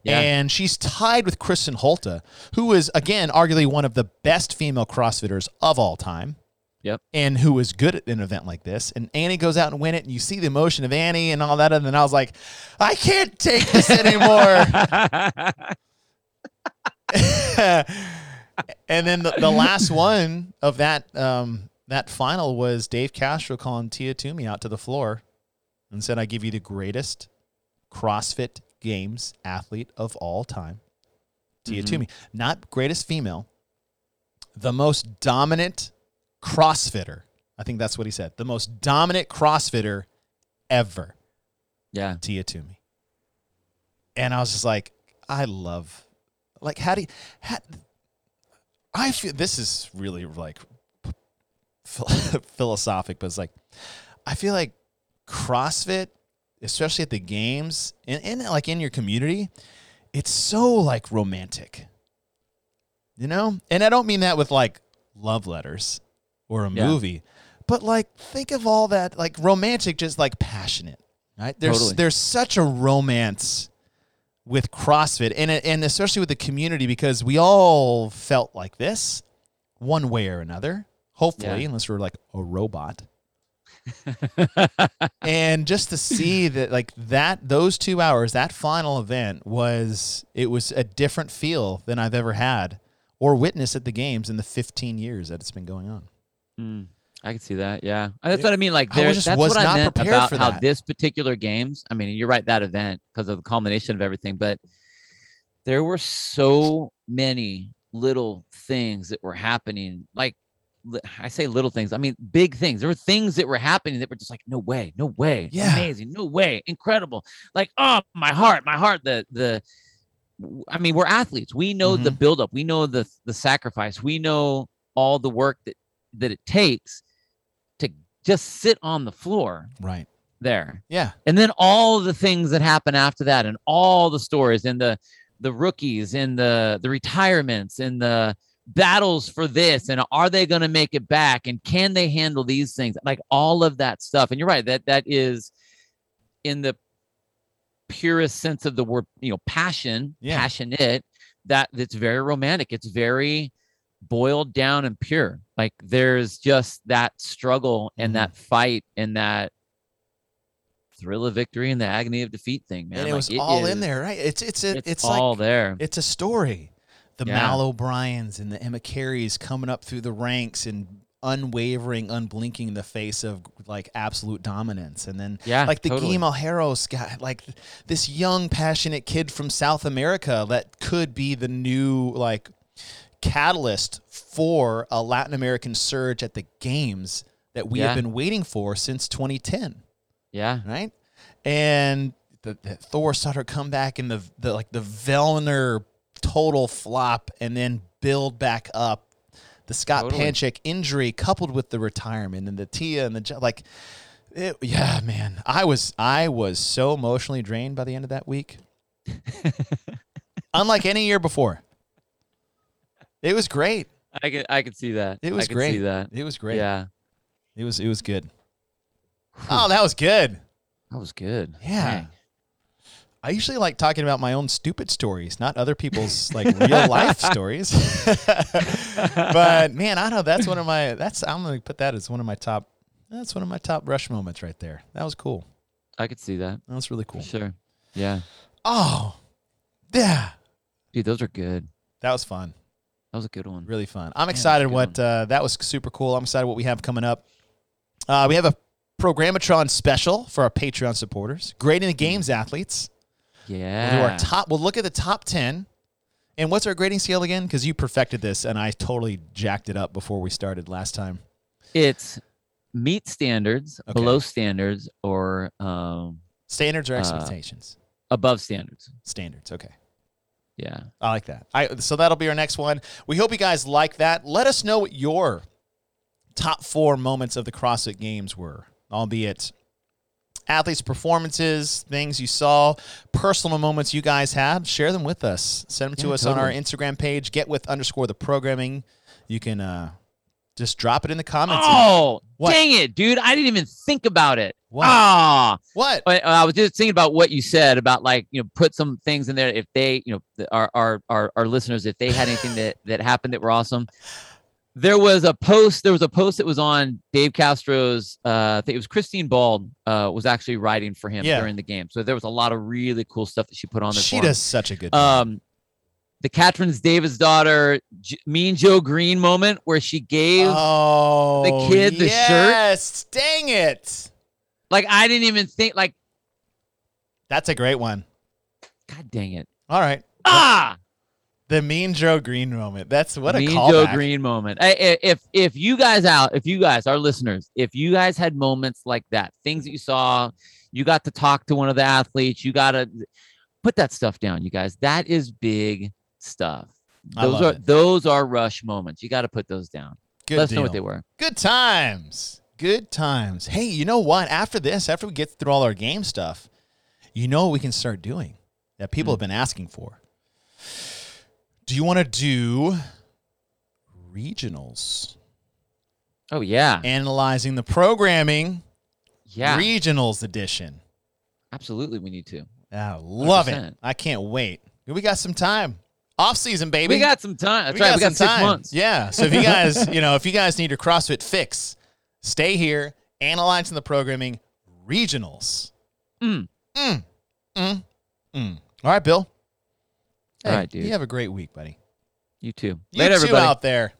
Yeah. And she's tied with Kristin Holte, who is again arguably one of the best female CrossFitters of all time. Yep. And who is good at an event like this. And Annie goes out and win it, and you see the emotion of Annie and all that. And then I was like, I can't take this [laughs] anymore. [laughs] [laughs] and then the, the last one of that um, that final was Dave Castro calling Tia Toomey out to the floor and said, "I give you the greatest CrossFit Games athlete of all time, Tia Mhm. Toomey, not greatest female, the most dominant CrossFitter. I think that's what he said. The most dominant CrossFitter ever, yeah. Tia Toomey." And I was just like, I love, like, how do you, how, I feel this is really like phil- [laughs] philosophic, but it's like, I feel like CrossFit, especially at the games and, and like in your community, it's so like romantic, you know? And I don't mean that with like love letters or a Yeah. movie, but like think of all that like romantic, just like passionate, right? There's Totally. there's such a romance with CrossFit and and especially with the community because we all felt like this one way or another. Hopefully, Yeah. unless we're like a robot. [laughs] and just to see that like that those 2 hours that final event was it was a different feel than I've ever had or witnessed at the games in the 15 years that it's been going on. Mm, I can see that. Yeah, Uh, that's what I mean. Like, I just that's was what I meant prepared about for how this particular games. I mean, you're right. That event because of the culmination of everything, but there were so many little things that were happening. Like, I say little things. I mean, big things. There were things that were happening that were just like, no way, no way, Yeah. amazing, no way, incredible. Like, oh, my heart, my heart. The the I mean, we're athletes. We know the buildup. We know the the sacrifice. We know all the work that that it takes just sit on the floor Right. there, Yeah. and then all the things that happen after that, and all the stories, and the the rookies, and the the retirements, and the battles for this, and are they going to make it back, and can they handle these things, like all of that stuff. And you're right that that is in the purest sense of the word, you know, passion, Yeah. passionate. That that's very romantic. It's very boiled down and pure. Like there's just that struggle and Mhm. that fight and that thrill of victory and the agony of defeat thing, man. and it Like, was all in there, right? It's it's a, It's, it's, all like there. it's a story. The Yeah. Mal O'Briens and the Emma Carys coming up through the ranks and unwavering, unblinking in the face of like absolute dominance, and then Yeah, like the totally. Guillermo Harros guy, like th- this young, passionate kid from South America that could be the new like catalyst for a Latin American surge at the games that we Yeah. have been waiting for since 2010 Yeah. right? And the, the Thorisdottir come back in the, the like the Vellner total flop and then build back up the Scott Totally. Panchik injury coupled with the retirement and the Tia and the like. It, yeah, man, I was I was so emotionally drained by the end of that week. [laughs] Unlike any year before. It was great. I could I could see that. It was I great. See that. It was great. Yeah, It was it was good. Oh, that was good. that was good. Yeah. Dang. I usually like talking about my own stupid stories, not other people's like real life [laughs] stories. [laughs] but man, I know that's one of my that's I'm gonna put that as one of my top that's one of my top rush moments right there. That was cool. I could see that That was really cool. sure. Yeah, Oh, yeah. dude, those are good. That was fun. That was a good one. Really fun. I'm excited good what uh, that was super cool. I'm excited what we have coming up. Uh, we have a Programmatron special for our Patreon supporters. Grading the games athletes. We'll do Yeah. our top. We'll look at the top ten. And what's our grading scale again? Because you perfected this, and I totally jacked it up before we started last time. It's meet standards, Okay. below standards, or um, Standards or Uh, expectations? above standards. Standards. Okay. Yeah. I like that. I so that'll be our next one. We hope you guys like that. Let us know what your top four moments of the CrossFit Games were, albeit athletes' performances, things you saw, personal moments you guys had. Share them with us. Send them to Yeah, us on our. Instagram page. Get with underscore the programming. You can uh, just drop it in the comments. Oh, What? dang it, dude! I didn't even think about it. What? Ah, What? I, I was just thinking about what you said about like you know put some things in there if they you know our our our, our listeners if they had anything that that happened that were awesome. There was a post. There was a post that was on Dave Castro's. Uh, I think it was Christine Bald. Uh, was actually writing for him Yeah. during the game. So there was a lot of really cool stuff that she put on there. She does such a good job. Um, the Katrin Davidsdottir's, J- Mean Joe Greene moment where she gave oh, kid the shirt? Yes. Dang it. like I didn't even think like That's a great one. God dang it All right. ah The Mean Joe Greene moment. That's what a Mean callback. Joe Greene moment. I- If if you guys out, if you guys, our listeners, if you guys had moments like that, things that you saw, you got to talk to one of the athletes, you got to put that stuff down, you guys. That is big stuff. Those are it. those are rush moments. You got to put those down. Good Let us deal. know what they were. Good times. Good times. Hey, you know what? After this, after we get through all our game stuff, you know what we can start doing that people Hmm. have been asking for. Do you want to do regionals? Oh yeah, Analyzing the programming yeah, regionals edition. absolutely. We need to. I love it. 100%. I can't wait. We got some time. Off season, baby. We got some time. That's right. We got some six time. months. Yeah. So if you [laughs] guys, you know, if you guys need your CrossFit fix, stay here, analyzing the programming regionals. Mm. Mm. Mm. Mm. All right, Bill. All right, dude. You have a great week, buddy. You too. You Later, too everybody. out there.